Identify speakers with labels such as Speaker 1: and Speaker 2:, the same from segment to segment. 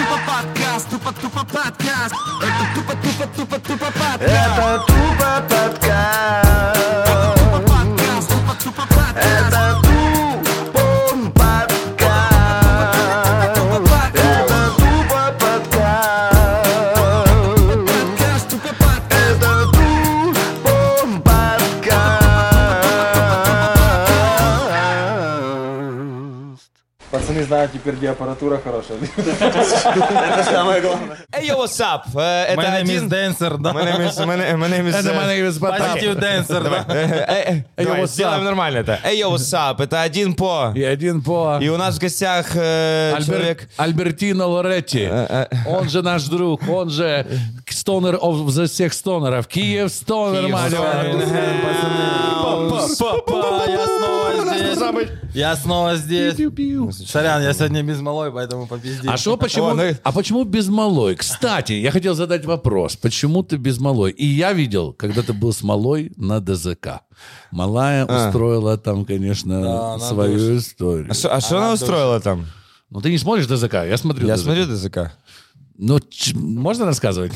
Speaker 1: тупо подкаст, тупо тупо подкаст. Это тупо тупо тупо тупо подкаст.
Speaker 2: Это тупо подкаст.
Speaker 1: Тупо подкаст, тупо тупо подкаст.
Speaker 3: Знают теперь, где аппаратура хорошая. Это самое главное.
Speaker 4: Эй, йо, what's up? Э, Это
Speaker 3: My name is
Speaker 4: один...
Speaker 3: Dancer, да?
Speaker 5: Это is Потап.
Speaker 3: Positive Dancer, да?
Speaker 4: э, э, э, сделаем нормально это. Эй, йо, what's up? Это один по...
Speaker 5: И один по...
Speaker 4: И у нас в гостях человек...
Speaker 5: Альбертино Лоретти. Он же наш друг, он же стонер of the всех стонеров. Киев стонер, мать
Speaker 3: Папа, я снова здесь. Я снова здесь.
Speaker 5: его.
Speaker 3: Сорян, я сегодня без малой, поэтому попизди.
Speaker 5: А что, почему,
Speaker 4: ну
Speaker 5: а почему без малой? Кстати, я хотел задать вопрос. Почему ты без малой? И я видел, когда ты был с малой на ДЗК. Малая устроила там, конечно,
Speaker 3: Да,
Speaker 5: свою историю.
Speaker 4: А что- А она устроила там?
Speaker 5: Ну, ты не смотришь ДЗК? Я смотрю
Speaker 4: Я
Speaker 5: ДЗК.
Speaker 4: смотрю ДЗК.
Speaker 5: Ну, ч- можно рассказывать?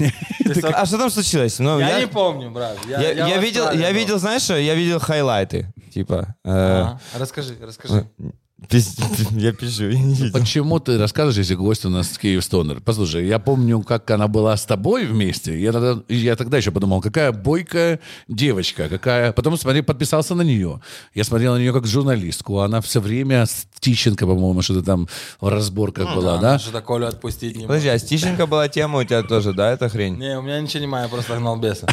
Speaker 4: А что там случилось? Ну,
Speaker 3: Я не помню, брат.
Speaker 4: Я, я
Speaker 3: в
Speaker 4: видел, я видел, знаешь, что? я видел хайлайты, типа. э,
Speaker 3: А, Расскажи, расскажи.
Speaker 4: Пиз- Я пишу, я не видел.
Speaker 5: Почему ты расскажешь, если гость у нас Киев Стонер? Послушай, я помню, как она была с тобой вместе. Я тогда, я тогда еще подумал, какая бойкая девочка, какая... Потом смотри, подписался на нее. Я смотрел на нее как журналистку. Она все время с Тищенко, по-моему, что-то там в разборках была, да?
Speaker 3: Что-то Колю отпустить не
Speaker 4: Подожди, а Стищенко была тема у тебя тоже, да, эта хрень?
Speaker 3: Не, у меня ничего не я просто гнал беса.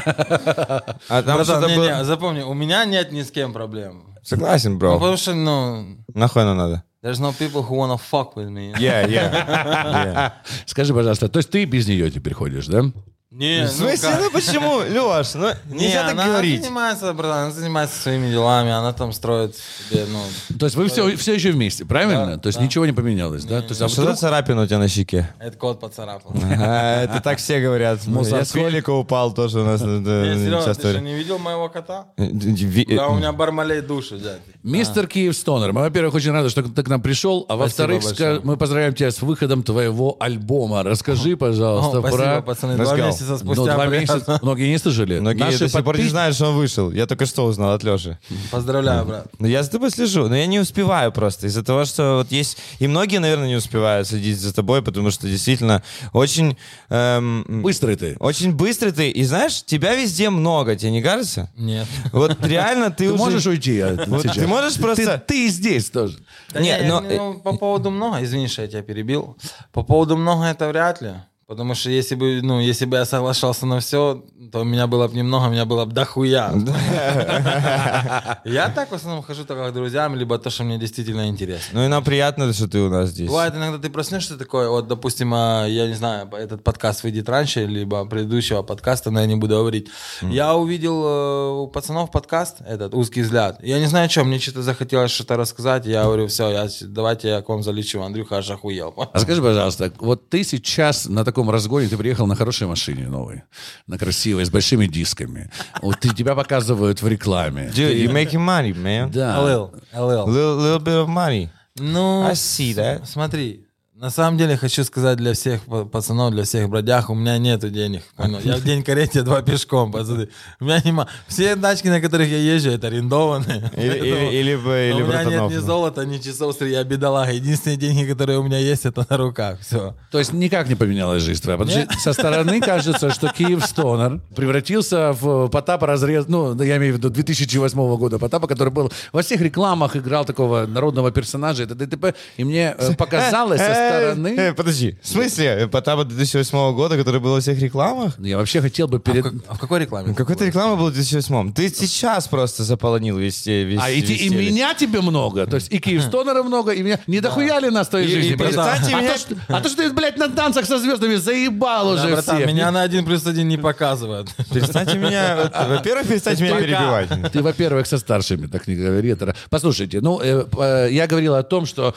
Speaker 4: А там что-то было...
Speaker 3: запомни, у меня нет ни с кем проблем.
Speaker 4: Согласен,
Speaker 3: Ну,
Speaker 4: бро.
Speaker 3: потому что, ну,
Speaker 4: Нахуй оно надо?
Speaker 3: there's no people who wanna fuck with me.
Speaker 4: Yeah, yeah. yeah.
Speaker 5: Скажи, пожалуйста, то есть ты без нее теперь ходишь, да?
Speaker 3: Не,
Speaker 4: В смысле, ну почему, Леш, ну
Speaker 3: Не,
Speaker 4: нельзя так
Speaker 3: она
Speaker 4: говорить.
Speaker 3: занимается, братан, она занимается своими делами, она там строит себе, ну...
Speaker 5: То есть вы все, все еще вместе, правильно?
Speaker 3: Да,
Speaker 5: то есть
Speaker 3: да.
Speaker 5: ничего не поменялось, да? То есть, а
Speaker 4: что за
Speaker 5: вдруг-
Speaker 4: царапина у тебя на щеке?
Speaker 3: Это кот поцарапал.
Speaker 4: А, Это так все говорят. Я с велика упал тоже у нас. э,
Speaker 3: Не, Серега, ты что, не видел моего кота?
Speaker 4: Э,
Speaker 3: Да, у меня бармалей души, дядь.
Speaker 5: Мистер Киев Стонер, мы, во-первых, очень рады, что ты к нам пришел, а во-вторых, мы поздравляем тебя с выходом твоего альбома. Расскажи, пожалуйста,
Speaker 3: О, спасибо,
Speaker 5: про...
Speaker 3: пацаны, Месяца
Speaker 5: Ну,
Speaker 3: спустя.
Speaker 5: два
Speaker 3: приятно.
Speaker 5: месяца. Многие не слышали.
Speaker 4: Многие
Speaker 5: Наши
Speaker 4: до сих пор не
Speaker 5: подпис-
Speaker 4: знают, что он вышел. Я только что узнал от Леши.
Speaker 3: Поздравляю, брат.
Speaker 4: Ну, я за тобой слежу, но я не успеваю просто. Из-за того, что вот есть... И многие, наверное, не успевают следить за тобой, потому что действительно очень... эм,
Speaker 5: Быстрый ты.
Speaker 4: Очень быстрый ты. И знаешь, тебя везде много, тебе не кажется?
Speaker 3: Нет.
Speaker 4: Вот реально ты,
Speaker 5: Ты
Speaker 4: уже...
Speaker 5: можешь уйти
Speaker 4: Вот
Speaker 5: сейчас?
Speaker 4: ты можешь просто-
Speaker 5: Ты, ты и здесь тоже.
Speaker 3: Да
Speaker 4: Не,
Speaker 3: не,
Speaker 4: но-
Speaker 3: ну, по поводу много, извини, что я тебя перебил. По поводу много это вряд ли. Потому что если бы, ну, если бы я соглашался на все, то у меня было бы немного, у меня было бы дохуя. Я так в основном хожу только к друзьям, либо то, что мне действительно интересно.
Speaker 4: Ну и нам приятно, что ты у нас здесь.
Speaker 3: Бывает иногда ты проснешься такой, вот, допустим, а, я не знаю, этот подкаст выйдет раньше, либо предыдущего подкаста, но я не буду говорить. Я увидел э, у пацанов подкаст, этот «Узкий взгляд». Я не знаю, что, мне что-то захотелось что-то рассказать, я говорю, все, давайте я к вам залечу. Андрюха аж охуел.
Speaker 5: А скажи, пожалуйста, вот ты сейчас на таком разгоне, ты приехал на хорошей машине новой, на красивой, с большими дисками. Вот ты, тебя показывают в рекламе.
Speaker 4: Dude, you're making money, man.
Speaker 5: Да.
Speaker 3: LL, LL.
Speaker 4: Little, little bit of money.
Speaker 3: Ну,
Speaker 4: I see that.
Speaker 3: смотри, на самом деле хочу сказать для всех па- пацанов, для всех бродяг, у меня нету денег. Понял? Я в день карете два пешком, пацаны. У меня нема. Все тачки, на которых я езжу, это арендованные.
Speaker 4: Или, или, или, бы- или
Speaker 3: у меня нет ни золота, ни часов, я бедолага. Единственные деньги, которые у меня есть, это на руках. Все.
Speaker 5: То есть никак не поменялась жизнь твоя. Потому что со стороны кажется, что Киев Стонер превратился в Потапа разрез... Ну, я имею в виду 2008 года Потапа, который был во всех рекламах, играл такого народного персонажа, и т.д. и т.п. И мне э, показалось со
Speaker 4: Э, э,
Speaker 5: стороны...
Speaker 4: подожди, в смысле? Потапа 2008 года, который был во всех рекламах?
Speaker 5: Я вообще хотел бы перед...
Speaker 3: А в какой рекламе?
Speaker 4: Какой-то реклама была в 2008 Ты сейчас просто заполонил весь, весь
Speaker 5: А и, те- и меня тебе много, то есть и Киевстонера много, и меня... Не дохуя ли нас в твоей
Speaker 4: И-
Speaker 5: жизни?
Speaker 4: и перестаньте
Speaker 5: а,
Speaker 4: меня-
Speaker 5: то, что, а то, что ты, блядь, на танцах со звездами заебал
Speaker 3: Да,
Speaker 5: уже
Speaker 3: братан,
Speaker 5: всех.
Speaker 3: меня на один плюс один не показывают.
Speaker 4: Перестаньте меня... Во-первых, перестаньте меня перебивать.
Speaker 5: Ты, во-первых, со старшими, так не говори. Послушайте, ну, э, э, я говорил о том, что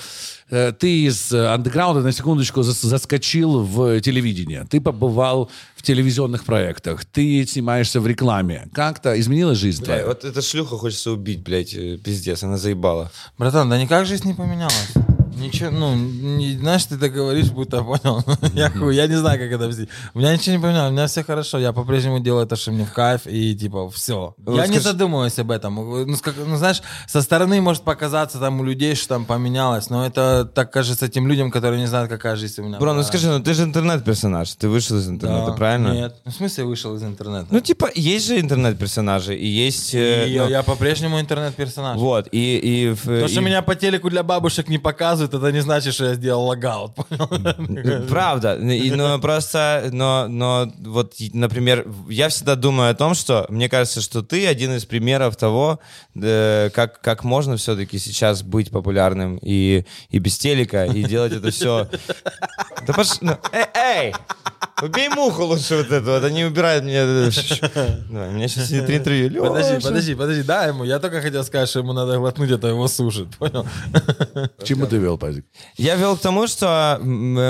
Speaker 5: э, ты из э, андеграунда на секундочку зас- заскочил в телевидение. Ты побывал в телевизионных проектах. Ты снимаешься в рекламе. Как-то изменилась жизнь
Speaker 4: Бля,
Speaker 5: твоя?
Speaker 4: вот эта шлюха хочется убить, блядь, э, пиздец, она заебала.
Speaker 3: Братан, да никак жизнь не поменялась. Ничего, ну, не, знаешь, ты так говоришь, будто понял. я, хуй, я не знаю, как это объяснить. У меня ничего не поменялось, у меня все хорошо. Я по-прежнему делаю то, что мне в кайф, и типа, все.
Speaker 4: Вот
Speaker 3: я не
Speaker 4: скажи-
Speaker 3: задумываюсь об этом. Ну, как- ну, знаешь, со стороны может показаться там у людей, что там поменялось, но это так кажется тем людям, которые не знают, какая жизнь у меня.
Speaker 4: Бро, ну скажи, ну ты же интернет-персонаж, ты вышел из интернета,
Speaker 3: Да.
Speaker 4: правильно?
Speaker 3: Нет. Ну, в смысле вышел из интернета?
Speaker 4: Ну, типа, есть же интернет-персонажи, и есть... э,
Speaker 3: И я,
Speaker 4: ну,
Speaker 3: я по-прежнему интернет-персонаж.
Speaker 4: Вот, и... и, в-
Speaker 3: То, что
Speaker 4: и-
Speaker 3: меня по телеку для бабушек не показывают, это не значит, что я сделал логаут?
Speaker 4: Правда, и, но просто, но, но вот, например, я всегда думаю о том, что мне кажется, что ты один из примеров того, э, как, как можно все-таки сейчас быть популярным и, и без телека, и делать это все. Да пош... ну, эй, эй, убей муху лучше вот эту, вот они убирают меня. Давай, у меня сейчас три интервью.
Speaker 3: Подожди,
Speaker 4: Лёша.
Speaker 3: подожди, подожди, дай ему. Я только хотел сказать, что ему надо глотнуть, это его сушит, понял?
Speaker 5: К чему ты вел, Пазик?
Speaker 4: Я вел к тому, что э,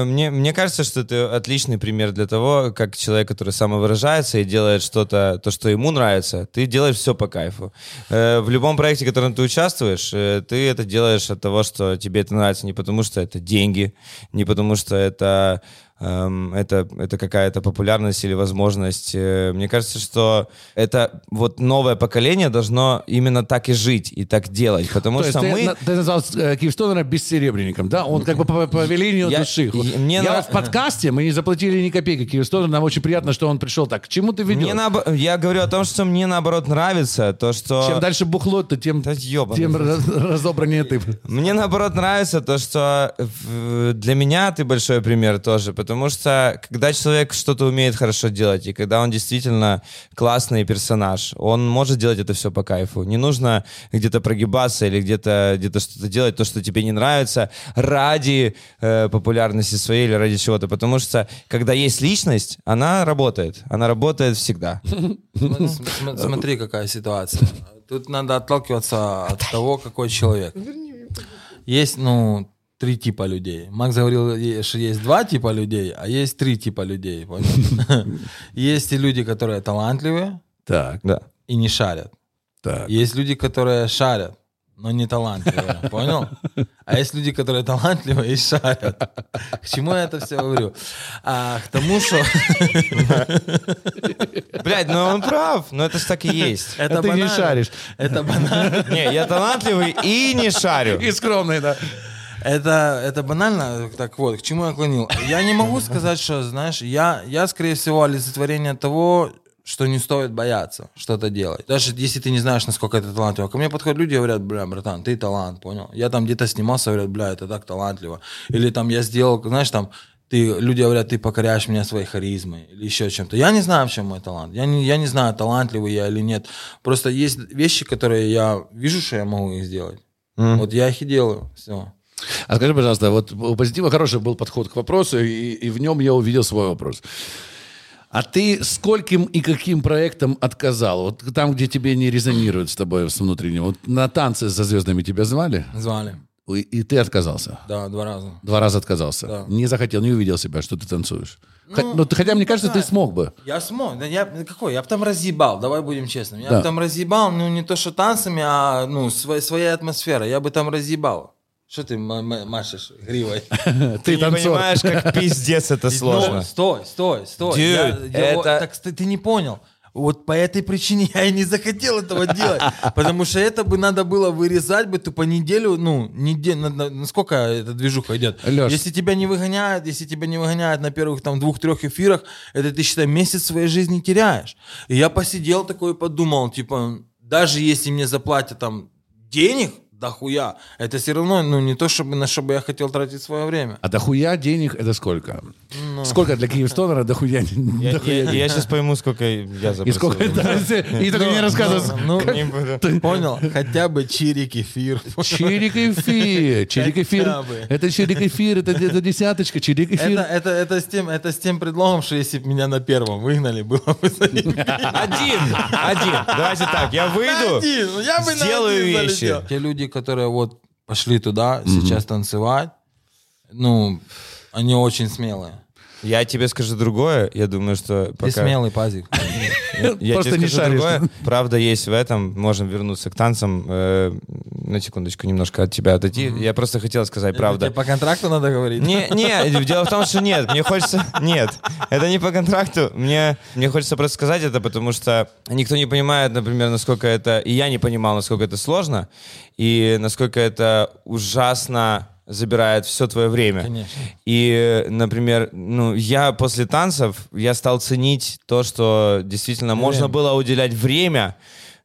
Speaker 4: мне, мне кажется, что это отличный пример для того, как человек, который самовыражается и делает что-то, то, что ему нравится, ты делаешь все по кайфу. Э, В любом проекте, в котором ты участвуешь, э, ты это делаешь от того, что тебе это нравится, не потому что это деньги, не потому что это это, это какая-то популярность или возможность. Э, Мне кажется, что это вот новое поколение должно именно так и жить, и так делать, потому
Speaker 5: То
Speaker 4: что
Speaker 5: ты,
Speaker 4: мы...
Speaker 5: на- ты назвал э, Киевстонера бессеребренником, да? Он как бы по, по велению
Speaker 4: Я-
Speaker 5: души.
Speaker 4: И- мне
Speaker 5: я
Speaker 4: на-
Speaker 5: в подкасте, мы не заплатили ни копейки Киевстонеру, нам очень приятно, что он пришел так. К чему ты ведешь?
Speaker 4: Мне наобо- Я говорю о том, что мне наоборот нравится то, что...
Speaker 5: Чем дальше бухло, то тем,
Speaker 4: Да
Speaker 5: тем раз- разобраннее ты.
Speaker 4: Мне наоборот нравится то, что в- для меня ты большой пример тоже, потому что когда человек что-то умеет хорошо делать, и когда он действительно классный персонаж, он может делать это все по кайфу. Не нужно где-то прогибаться или где-то где что-то делать, то, что тебе не нравится, ради э, популярности своей или ради чего-то, потому что когда есть личность, она работает. Она работает всегда.
Speaker 3: См- см- Смотри, какая ситуация. Тут надо отталкиваться от того, какой человек. Есть, ну, три типа людей. Макс говорил, что есть два типа людей, а есть три типа людей. Есть и люди, которые талантливые
Speaker 5: Так,
Speaker 4: Да.
Speaker 3: и не шарят.
Speaker 5: так.
Speaker 3: Есть люди, которые шарят, но не талантливые. Понял? А есть люди, которые талантливые и шарят. К чему я это все говорю? А, к тому, что...
Speaker 4: Блядь, ну он прав, но это ж так и есть.
Speaker 3: Это
Speaker 5: А ты не шаришь.
Speaker 3: Это банально.
Speaker 4: Не, я талантливый и не шарю.
Speaker 5: И скромный, да.
Speaker 3: Это, это банально. Так вот, к чему я клонил? Я не могу сказать, что, знаешь, я, я скорее всего, олицетворение того, что не стоит бояться что-то делать. Даже если ты не знаешь, насколько это талантливо. Ко мне подходят люди и говорят, бля, братан, ты талант, понял? Я там где-то снимался, говорят, бля, это так талантливо. Или там я сделал, знаешь, там, ты, люди говорят, ты покоряешь меня своей харизмой или еще чем-то. Я не знаю, в чем мой талант. Я не, я не знаю, талантливый я или нет. Просто есть вещи, которые я вижу, что я могу их сделать. Вот я их и делаю. Все.
Speaker 5: А скажи, пожалуйста, вот у позитива хороший был подход к вопросу, и, и в нем я увидел свой вопрос. А ты скольким и каким проектам отказал? Вот там, где тебе не резонирует с тобой с внутренним. Вот на танцы за звездами тебя звали,
Speaker 3: Звали.
Speaker 5: и, и ты отказался.
Speaker 3: Да, два раза.
Speaker 5: Два раза отказался.
Speaker 3: Да.
Speaker 5: Не захотел, не увидел себя, что ты танцуешь. Ну, ты- хотя, мне кажется, ты смог бы.
Speaker 3: Я смог. Да я, ну какой? Я бы там разъебал, давай будем честными. Я
Speaker 5: Да.
Speaker 3: бы там разъебал, ну не то что танцами, а ну своей, своей атмосферой. Я бы там разъебал. Что ты машешь гривой?
Speaker 5: Ты
Speaker 4: не понимаешь, как пиздец это
Speaker 3: Ну,
Speaker 4: сложно.
Speaker 3: стой, стой, стой.
Speaker 4: Dude,
Speaker 3: Я- я-
Speaker 4: это-
Speaker 3: Так ты, ты не понял. Вот по этой причине я и не захотел этого делать. Потому что это бы надо было вырезать бы тупо неделю, ну, неделю, на, на- на сколько эта движуха идет?
Speaker 5: Лёш.
Speaker 3: Если тебя не выгоняют, если тебя не выгоняют на первых там двух-трех эфирах, это ты, считай, месяц своей жизни теряешь. И я посидел такой и подумал, типа, даже если мне заплатят там денег, дохуя, это все равно, ну, не то, чтобы на что бы я хотел тратить свое время.
Speaker 5: А дохуя денег это сколько?
Speaker 3: Ну.
Speaker 5: Сколько для Киевстонера дохуя,
Speaker 4: Я,
Speaker 5: дохуя денег?
Speaker 4: сейчас пойму, сколько я
Speaker 5: И
Speaker 4: запросил.
Speaker 5: сколько... да, И только не рассказывай.
Speaker 3: Ну,
Speaker 4: Не буду.
Speaker 3: Понял? Хотя бы чирик эфир.
Speaker 5: Чирик эфир. Чирик эфир. Это чирик эфир, это где-то десяточка. Чирик
Speaker 3: Это,
Speaker 5: эфир.
Speaker 3: это, это, с тем, это с тем предлогом, что если бы меня на первом выгнали, было бы.
Speaker 4: Один, один. Давайте так, я выйду,
Speaker 3: ну я бы
Speaker 4: сделаю вещи.
Speaker 3: Те люди, которые вот пошли туда сейчас танцевать, ну, они очень смелые.
Speaker 4: Я тебе скажу другое. Я думаю, что
Speaker 3: Ты
Speaker 4: пока...
Speaker 3: смелый пазик.
Speaker 4: Я
Speaker 5: Просто не шаришь.
Speaker 4: другое. Правда есть в этом. Можем вернуться к танцам. Э, на секундочку немножко от тебя отойти. Я просто хотел сказать, правда.
Speaker 3: Тебе по контракту надо говорить?
Speaker 4: Не, не, дело в том, что нет, мне хочется... Нет, это не по контракту. Мне, мне хочется просто сказать это, потому что никто не понимает, например, насколько это... И я не понимал, насколько это сложно, и насколько это ужасно забирает все твое время.
Speaker 3: Конечно.
Speaker 4: И, например, ну, я после танцев, я стал ценить то, что действительно можно было уделять время,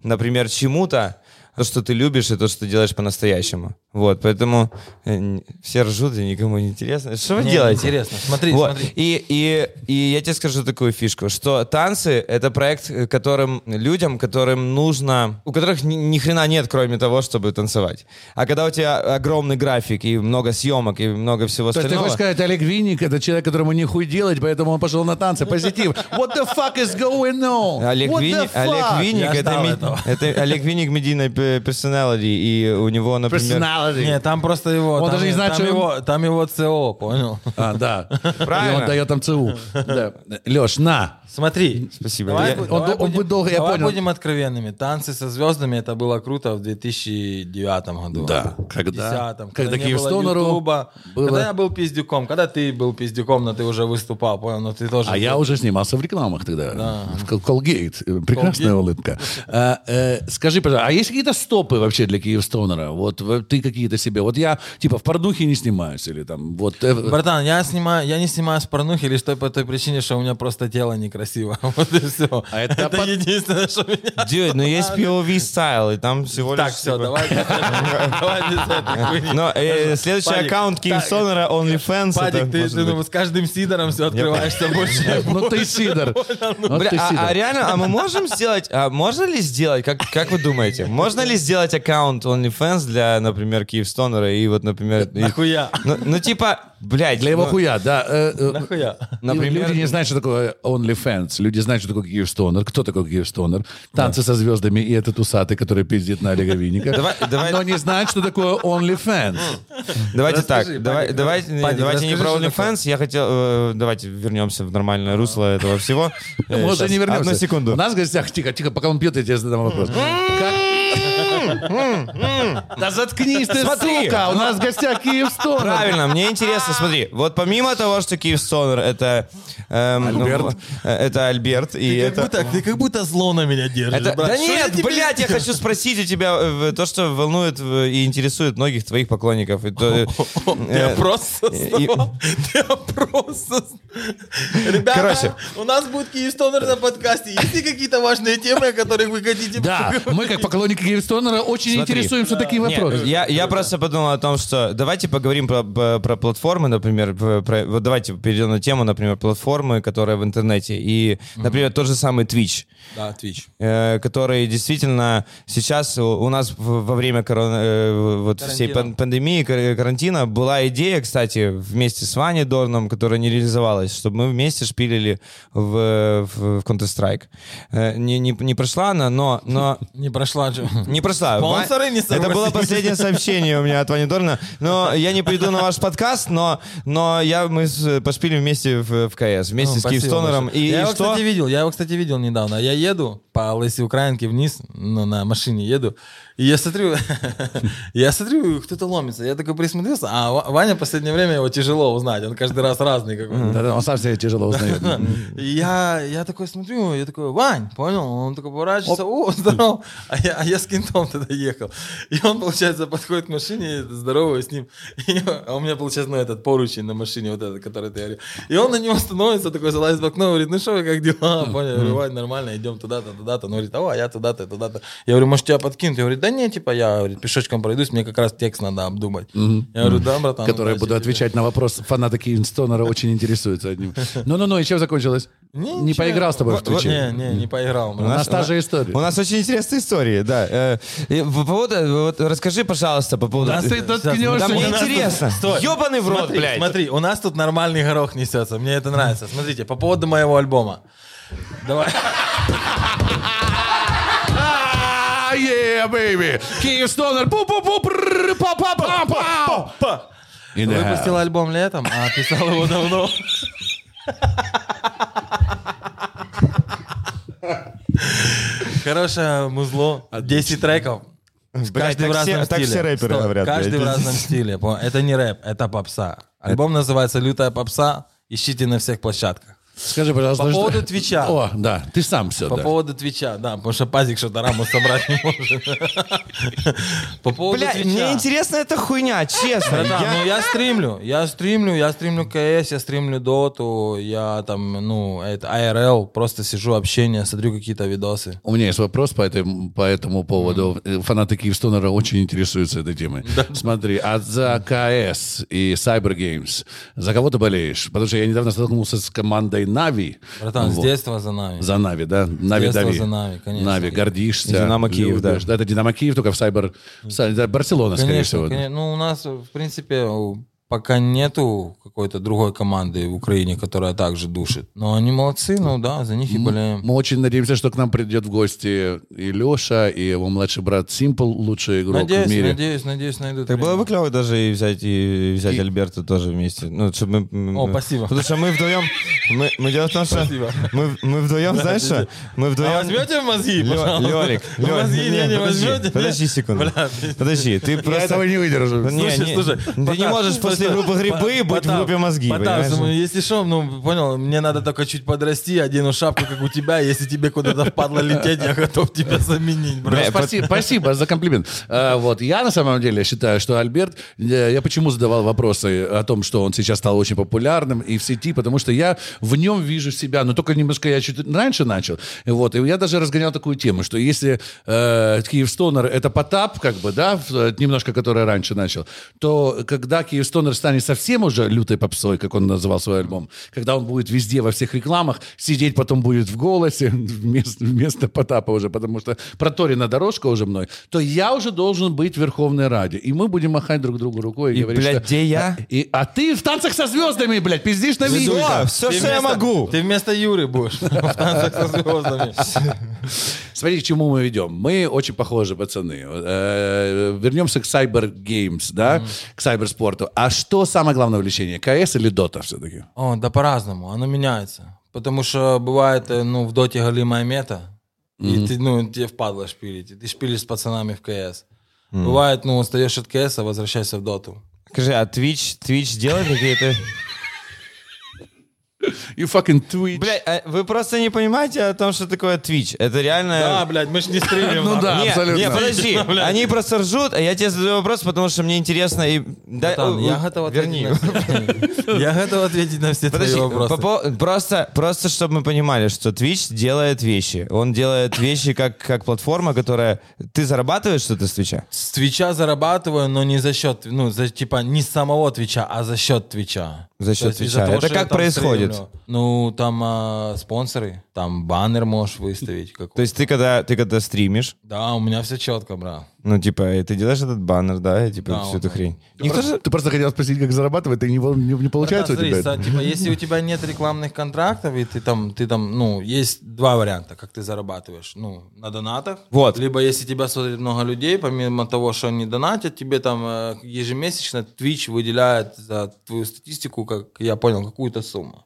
Speaker 4: например, чему-то, то, что ты любишь, и то, что ты делаешь по-настоящему. Вот, поэтому э, все ржут, и никому не интересно. Что вы
Speaker 3: Не,
Speaker 4: делаете?
Speaker 3: интересно. Смотри,
Speaker 4: Вот.
Speaker 3: смотри.
Speaker 4: И, и, и я тебе скажу такую фишку, что танцы — это проект, э, которым людям, которым нужно, у которых ни, ни хрена нет, кроме того, чтобы танцевать. А когда у тебя огромный график и много съемок и много всего
Speaker 5: То есть ты
Speaker 4: остального...
Speaker 5: хочешь сказать, Олег Винник это человек, которому нехуй делать, поэтому он пошел на танцы. Позитив. What the fuck is going on?
Speaker 4: Олег,
Speaker 5: What
Speaker 4: Винник, Олег? Винник это, ми- это Олег Винник медийной персоналити, и у него, например...
Speaker 5: Personality.
Speaker 3: Нет, там просто его...
Speaker 5: Он
Speaker 3: там,
Speaker 5: даже не знает,
Speaker 3: там
Speaker 5: что он-
Speaker 3: его, там его ЦО, понял?
Speaker 5: А, да.
Speaker 4: Правильно.
Speaker 5: И он дает там ЦУ. Да. Леш, на.
Speaker 3: Смотри.
Speaker 4: Спасибо.
Speaker 3: Давай,
Speaker 4: Я-
Speaker 5: он
Speaker 3: давай
Speaker 5: он
Speaker 3: будем,
Speaker 5: будет долго, я
Speaker 3: давай
Speaker 5: понял.
Speaker 3: будем откровенными. Танцы со звездами это было круто в 2009 году.
Speaker 5: Да,
Speaker 3: В
Speaker 5: когда-
Speaker 3: 10-м,
Speaker 5: когда
Speaker 3: не
Speaker 5: Киевстонеру
Speaker 3: было Ютуба,
Speaker 5: было-
Speaker 3: Когда я был пиздюком, когда ты был пиздюком, но ты уже выступал, понял, но ты тоже...
Speaker 5: А я уже снимался в рекламах тогда. В Кол- Колгейт. Прекрасная улыбка. А, э, скажи, пожалуйста, а есть какие-то стопы вообще для Киевстонера? Вот в- ты какие-то себе... Вот я, типа, в порнухе не снимаюсь или там... Вот, э,
Speaker 3: Братан, я снимаю, я не снимаю с порнухи лишь той по той причине, что у меня просто тело некрасиво. Вот и все.
Speaker 5: А это
Speaker 3: это
Speaker 5: под-
Speaker 3: единственное, что меня...
Speaker 4: Дюд, ну есть POV стайл, и там всего лишь...
Speaker 3: Так, все,
Speaker 4: типа-
Speaker 3: давай. без этого, Давай без этой хуйни.
Speaker 4: Но э, следующий аккаунт Киевстонера OnlyFans.
Speaker 3: Падик, ты, ну, с каждым сидором все открываешься больше.
Speaker 5: ну ты сидор. Ты
Speaker 4: а,
Speaker 5: сидор.
Speaker 4: а реально, а мы можем сделать, а можно ли сделать, как, как вы думаете, можно ли сделать аккаунт OnlyFans для, например, Киевстонера и вот, например... и-
Speaker 3: Нахуя?
Speaker 4: Ну, ну, типа, блядь.
Speaker 5: Для его
Speaker 4: ну,
Speaker 5: хуя, да. э, э,
Speaker 3: Нахуя?
Speaker 4: Например-
Speaker 5: Люди не знают, что такое OnlyFans. Люди знают, что такое Киевстонер. Кто такой Киевстонер? Танцы со звездами и этот усатый, который пиздит на Олега Винника.
Speaker 4: Давай- давай-
Speaker 5: Но не знают, что такое OnlyFans.
Speaker 4: Давайте
Speaker 3: Расскажи,
Speaker 4: так, давай, давайте,
Speaker 3: Падик,
Speaker 4: давайте не про. OnlyFans, я хотел, э, давайте вернемся в нормальное русло этого всего.
Speaker 5: Мы уже
Speaker 4: щас,
Speaker 5: не вернемся.
Speaker 4: Одну секунду.
Speaker 5: У нас в гостях, тихо, тихо, пока он пьет, я тебе задам вопрос. Как- Да заткнись ты,
Speaker 4: Смотри.
Speaker 5: сука! У нас в гостях Киевстонер.
Speaker 4: Правильно, мне интересно, смотри, вот помимо того, что Киевстонер это эм, ну,
Speaker 5: Альберт.
Speaker 4: это Альберт и
Speaker 3: Ты
Speaker 4: это
Speaker 3: как, будто, ты как будто зло на меня держишь,
Speaker 4: да
Speaker 3: я
Speaker 4: нет, блядь, я хочу спросить у тебя э, то, что волнует и интересует многих твоих поклонников. Э,
Speaker 3: просто. Ты просто... Ребята,
Speaker 4: Короче.
Speaker 3: у нас будет Киевстонер на подкасте. Есть ли какие-то важные темы, о которых вы хотите
Speaker 5: Да, мы как поклонники Киевстонера очень
Speaker 4: Смотри.
Speaker 5: интересуемся таким
Speaker 4: Нет,
Speaker 5: вопросом.
Speaker 4: я, я просто подумал о том, что давайте поговорим про, про- платформы, например. про- вот давайте перейдем на тему, например, платформы, которые в интернете. И, например, тот же самый Twitch.
Speaker 3: Да, Twitch.
Speaker 4: э, который действительно сейчас у у нас во время корона- э, вот всей пан- пандемии, кар- карантина была идея, кстати, вместе с Ваней Дорном, которая не реализовалась, чтобы мы вместе шпилили в, в- в Counter-Strike. Э, Не, не, не прошла она, но, но
Speaker 3: Не прошла же.
Speaker 4: не прошла.
Speaker 3: Спонсоры
Speaker 4: Ва-
Speaker 3: не
Speaker 4: Это было
Speaker 3: согласились.
Speaker 4: последнее сообщение у меня от Вани Дорна. Но я не приду на ваш подкаст, но, но я, мы с- вместе в, в КС, вместе
Speaker 3: Ну,
Speaker 4: с Киевстонером. И,
Speaker 3: я
Speaker 4: и
Speaker 3: его,
Speaker 4: что?
Speaker 3: кстати, видел. Я его, кстати, видел недавно. Я еду по Лысой Украинке вниз, ну, на машине еду, и я смотрю, я смотрю, кто-то ломится. Я такой присмотрелся, а Ва- Ваня в последнее время его тяжело узнать. Он каждый раз разный какой-то.
Speaker 5: Да-да, он сам себя тяжело узнает.
Speaker 3: Я, я такой смотрю, я такой, Вань, понял? Он такой поворачивается, о, здорово. А я, а я с кентом тогда ехал. И он, получается, подходит к машине, здоровый с ним. И, а у меня, получается, ну, этот поручень на машине, вот этот, который ты говорил. И он на него становится, такой залазит в окно, говорит, ну что вы, как дела? Понял, я говорю, Вань, нормально, идем туда-то, туда-то. Он говорит, о, а я туда-то, туда-то. Я говорю, может, тебя подкинуть? Я говорю, да не, типа, я говорит, пешочком пройдусь, мне как раз текст надо обдумать. Я говорю, да, братан.
Speaker 5: Который
Speaker 3: удачи
Speaker 5: буду
Speaker 3: тебе».
Speaker 5: отвечать на вопрос. Фанаты Киевстонера очень интересуются одним. Ну-ну-ну, и чем закончилось? Не
Speaker 3: ничего.
Speaker 5: поиграл с тобой в Твиче?
Speaker 3: Не, не, не поиграл.
Speaker 5: У нас та же история.
Speaker 4: У нас очень интересные истории, да. Э, по поводу, вот расскажи, пожалуйста, по поводу...
Speaker 5: Да ты доткнешься.
Speaker 4: Да мне
Speaker 3: У нас тут-
Speaker 4: интересно.
Speaker 3: Стой.
Speaker 4: Ёбаный в рот, блядь.
Speaker 3: Смотри, у нас тут нормальный горох несется. Мне это нравится. Смотрите, по поводу моего альбома. Давай.
Speaker 5: А, yeah, baby! Киевстонер! пу-пу-пу, прррр, па-па-па-па. In the
Speaker 3: Выпустил
Speaker 5: house.
Speaker 3: альбом летом, а писал его давно. Хорошее музло. 10 треков.
Speaker 4: Блядь,
Speaker 3: Каждый в
Speaker 4: все-
Speaker 3: разном
Speaker 4: так
Speaker 3: стиле.
Speaker 4: все рэперы
Speaker 3: Стоп,
Speaker 4: говорят,
Speaker 3: Каждый
Speaker 4: блядь.
Speaker 3: в разном стиле. Это не рэп, это попса. Альбом называется «Лютая попса». Ищите на всех площадках.
Speaker 5: Скажи, пожалуйста.
Speaker 3: По
Speaker 5: что-
Speaker 3: поводу Твича.
Speaker 5: О, да, ты сам все,
Speaker 3: По
Speaker 5: да.
Speaker 3: поводу Твича, да, потому что Пазик что-то раму собрать не может. По поводу
Speaker 4: Бля,
Speaker 3: Твича.
Speaker 4: мне интересна эта хуйня, честно.
Speaker 3: Братан,
Speaker 4: Я-
Speaker 3: ну я стримлю, я стримлю, я стримлю КС, я стримлю Доту, я там, ну, это IRL, просто сижу, общение, смотрю какие-то видосы.
Speaker 5: У меня есть вопрос по, этому по этому поводу. Фанаты Киевстонера очень интересуются этой темой. Смотри, а за КС и Cyber Games, за кого ты болеешь? Потому что я недавно столкнулся с командой Нави.
Speaker 3: Братан, с
Speaker 5: Вот.
Speaker 3: детства за Нави.
Speaker 5: За Нави, да? Нави
Speaker 3: детства
Speaker 5: дави.
Speaker 3: за Нави, конечно.
Speaker 5: Нави, гордишься.
Speaker 4: Динамо Киев, да.
Speaker 5: любишь. Это Динамо Киев, только в Cyber... Сай- да, Барселона, скорее
Speaker 3: Конечно,
Speaker 5: всего. да.
Speaker 3: конечно. Ну, у нас, в принципе, пока нету какой-то другой команды в Украине, которая также душит. Но они молодцы, ну да, за них и болеем.
Speaker 5: Мы очень надеемся, что к нам придет в гости и Леша, и его младший брат Симпл, лучший игрок
Speaker 3: Надеюсь,
Speaker 5: в мире.
Speaker 3: надеюсь, надеюсь, найдут.
Speaker 4: Так было
Speaker 3: время.
Speaker 4: бы клево даже и взять, и взять Альберта тоже вместе. Ну, чтобы мы...
Speaker 3: О,
Speaker 4: мы-
Speaker 3: спасибо.
Speaker 4: Потому что мы вдвоем... Мы, мы дело в том, что...
Speaker 3: Спасибо.
Speaker 4: Мы, мы вдвоем, знаешь что? Мы вдвоем...
Speaker 3: А возьмете в мозги, пожалуйста?
Speaker 4: Лёлик,
Speaker 3: Вы
Speaker 4: Лёлик,
Speaker 3: мозги не, не
Speaker 4: подожди,
Speaker 3: возьмете?
Speaker 4: Подожди секунду.
Speaker 3: Бля,
Speaker 4: Подожди, ты
Speaker 5: Я
Speaker 4: просто...
Speaker 5: этого не выдержу.
Speaker 4: Не,
Speaker 3: Слушай,
Speaker 4: не,
Speaker 3: слушай,
Speaker 4: ты не можешь
Speaker 3: просто-
Speaker 4: группы грибы быть в группе мозги,
Speaker 3: Потап, если что, ну, понял, мне надо только чуть подрасти, одену шапку, как у тебя, если тебе куда-то впадло лететь, я готов тебя заменить, брат.
Speaker 5: Спасибо за комплимент. А, Вот, я на самом деле считаю, что Альберт, э, я почему задавал вопросы о том, что он сейчас стал очень популярным и в сети, потому что я в нем вижу себя, но только немножко я чуть раньше начал, вот, и я даже разгонял такую тему, что если э, Киевстонер это Потап, как бы, да, э, немножко, который раньше начал, то когда Киевстонер станет совсем уже лютой попсой, как он называл свой альбом, когда он будет везде во всех рекламах, сидеть потом будет в голосе вместо, вместо Потапа уже, потому что проторена дорожка уже мной, то я уже должен быть в Верховной Раде. И мы будем махать друг другу рукой и,
Speaker 4: И,
Speaker 5: говорить,
Speaker 4: блядь,
Speaker 5: что...
Speaker 4: где я?
Speaker 5: И, а ты в танцах со звездами, блядь, пиздишь на видео.
Speaker 4: Все, все,
Speaker 3: Ты
Speaker 4: что я
Speaker 3: вместо-
Speaker 4: могу.
Speaker 3: Ты вместо Юры будешь в танцах со звездами.
Speaker 5: Смотрите, к чему мы ведем. Мы очень похожи, пацаны. Э, Вернемся к Cyber Games, да, к сайберспорту. А что самое главное увлечение? КС или Дота все-таки?
Speaker 3: О, да по-разному, оно меняется. Потому что бывает, э, ну, в доте голимая мета, и ты, ну, тебе впадло шпилить, и ты шпилишь с пацанами в КС. Бывает, ну, устаешь от КС, а возвращайся в доту.
Speaker 4: Скажи, а Twitch, Twitch делает какие-то...
Speaker 5: You fucking Twitch.
Speaker 4: Блядь, а вы просто не понимаете о том, что такое Twitch. Это реально...
Speaker 3: Да, блядь, мы ж не стримим.
Speaker 5: Ну да. Абсолютно.
Speaker 4: не, подожди, они просто ржут, а я тебе задаю вопрос, потому что мне интересно и... Да,
Speaker 3: я готов
Speaker 4: верни.
Speaker 3: ответить на- Я готов ответить на все твои вопросы.
Speaker 4: просто, просто чтобы мы понимали, что Twitch делает вещи. Он делает вещи как, как платформа, которая... Ты зарабатываешь что-то с Твича?
Speaker 3: С Твича зарабатываю, но не за счет, ну, за, типа, не с самого Твича, а за счет Твича.
Speaker 4: За счет
Speaker 3: То есть из-за
Speaker 4: Твича.
Speaker 3: того,
Speaker 4: Это как происходит?
Speaker 3: стримлю. Ну, там а, спонсоры, там баннер можешь выставить. какой-
Speaker 4: То есть ты когда, ты когда стримишь,
Speaker 3: Да, у меня все четко, брат.
Speaker 4: Ну, типа, ты делаешь этот баннер, да, и, типа,
Speaker 3: Да,
Speaker 4: всю
Speaker 3: вот
Speaker 4: эту хрень.
Speaker 5: Ты
Speaker 4: Никто
Speaker 5: просто,
Speaker 4: же...
Speaker 5: ты просто хотел спросить, как зарабатывать, и не, не, не получается
Speaker 3: Братан,
Speaker 5: у тебя
Speaker 3: смотри, типа, если у тебя нет рекламных контрактов, и ты там, ты там, ну, есть два варианта, как ты зарабатываешь. Ну, на донатах.
Speaker 4: Вот.
Speaker 3: Либо если тебя смотрит много людей, помимо того, что они донатят, тебе там э, ежемесячно Twitch выделяет за твою статистику, как я понял, какую-то сумму.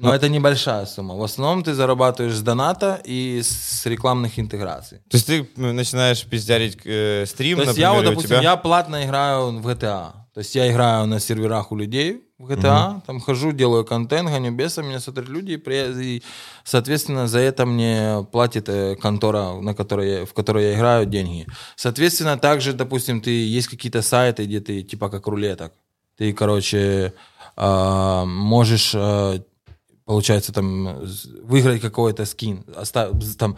Speaker 3: Но это небольшая сумма. В основном ты зарабатываешь с доната и с рекламных интеграций.
Speaker 4: То есть ты м, начинаешь пиздярить э, стрим,
Speaker 3: То есть
Speaker 4: например,
Speaker 3: я, вот, допустим,
Speaker 4: тебя...
Speaker 3: я платно играю в GTA. То есть я играю на серверах у людей в GTA, там хожу, делаю контент, гоню беса, меня смотрят люди, и, при- и, соответственно, за это мне платит э, контора, на которой я, в которой я играю, деньги. Соответственно, также, допустим, ты есть какие-то сайты, где ты, типа как рулеток, ты, короче, а, можешь, а, получается, там, выиграть какой-то скин, там,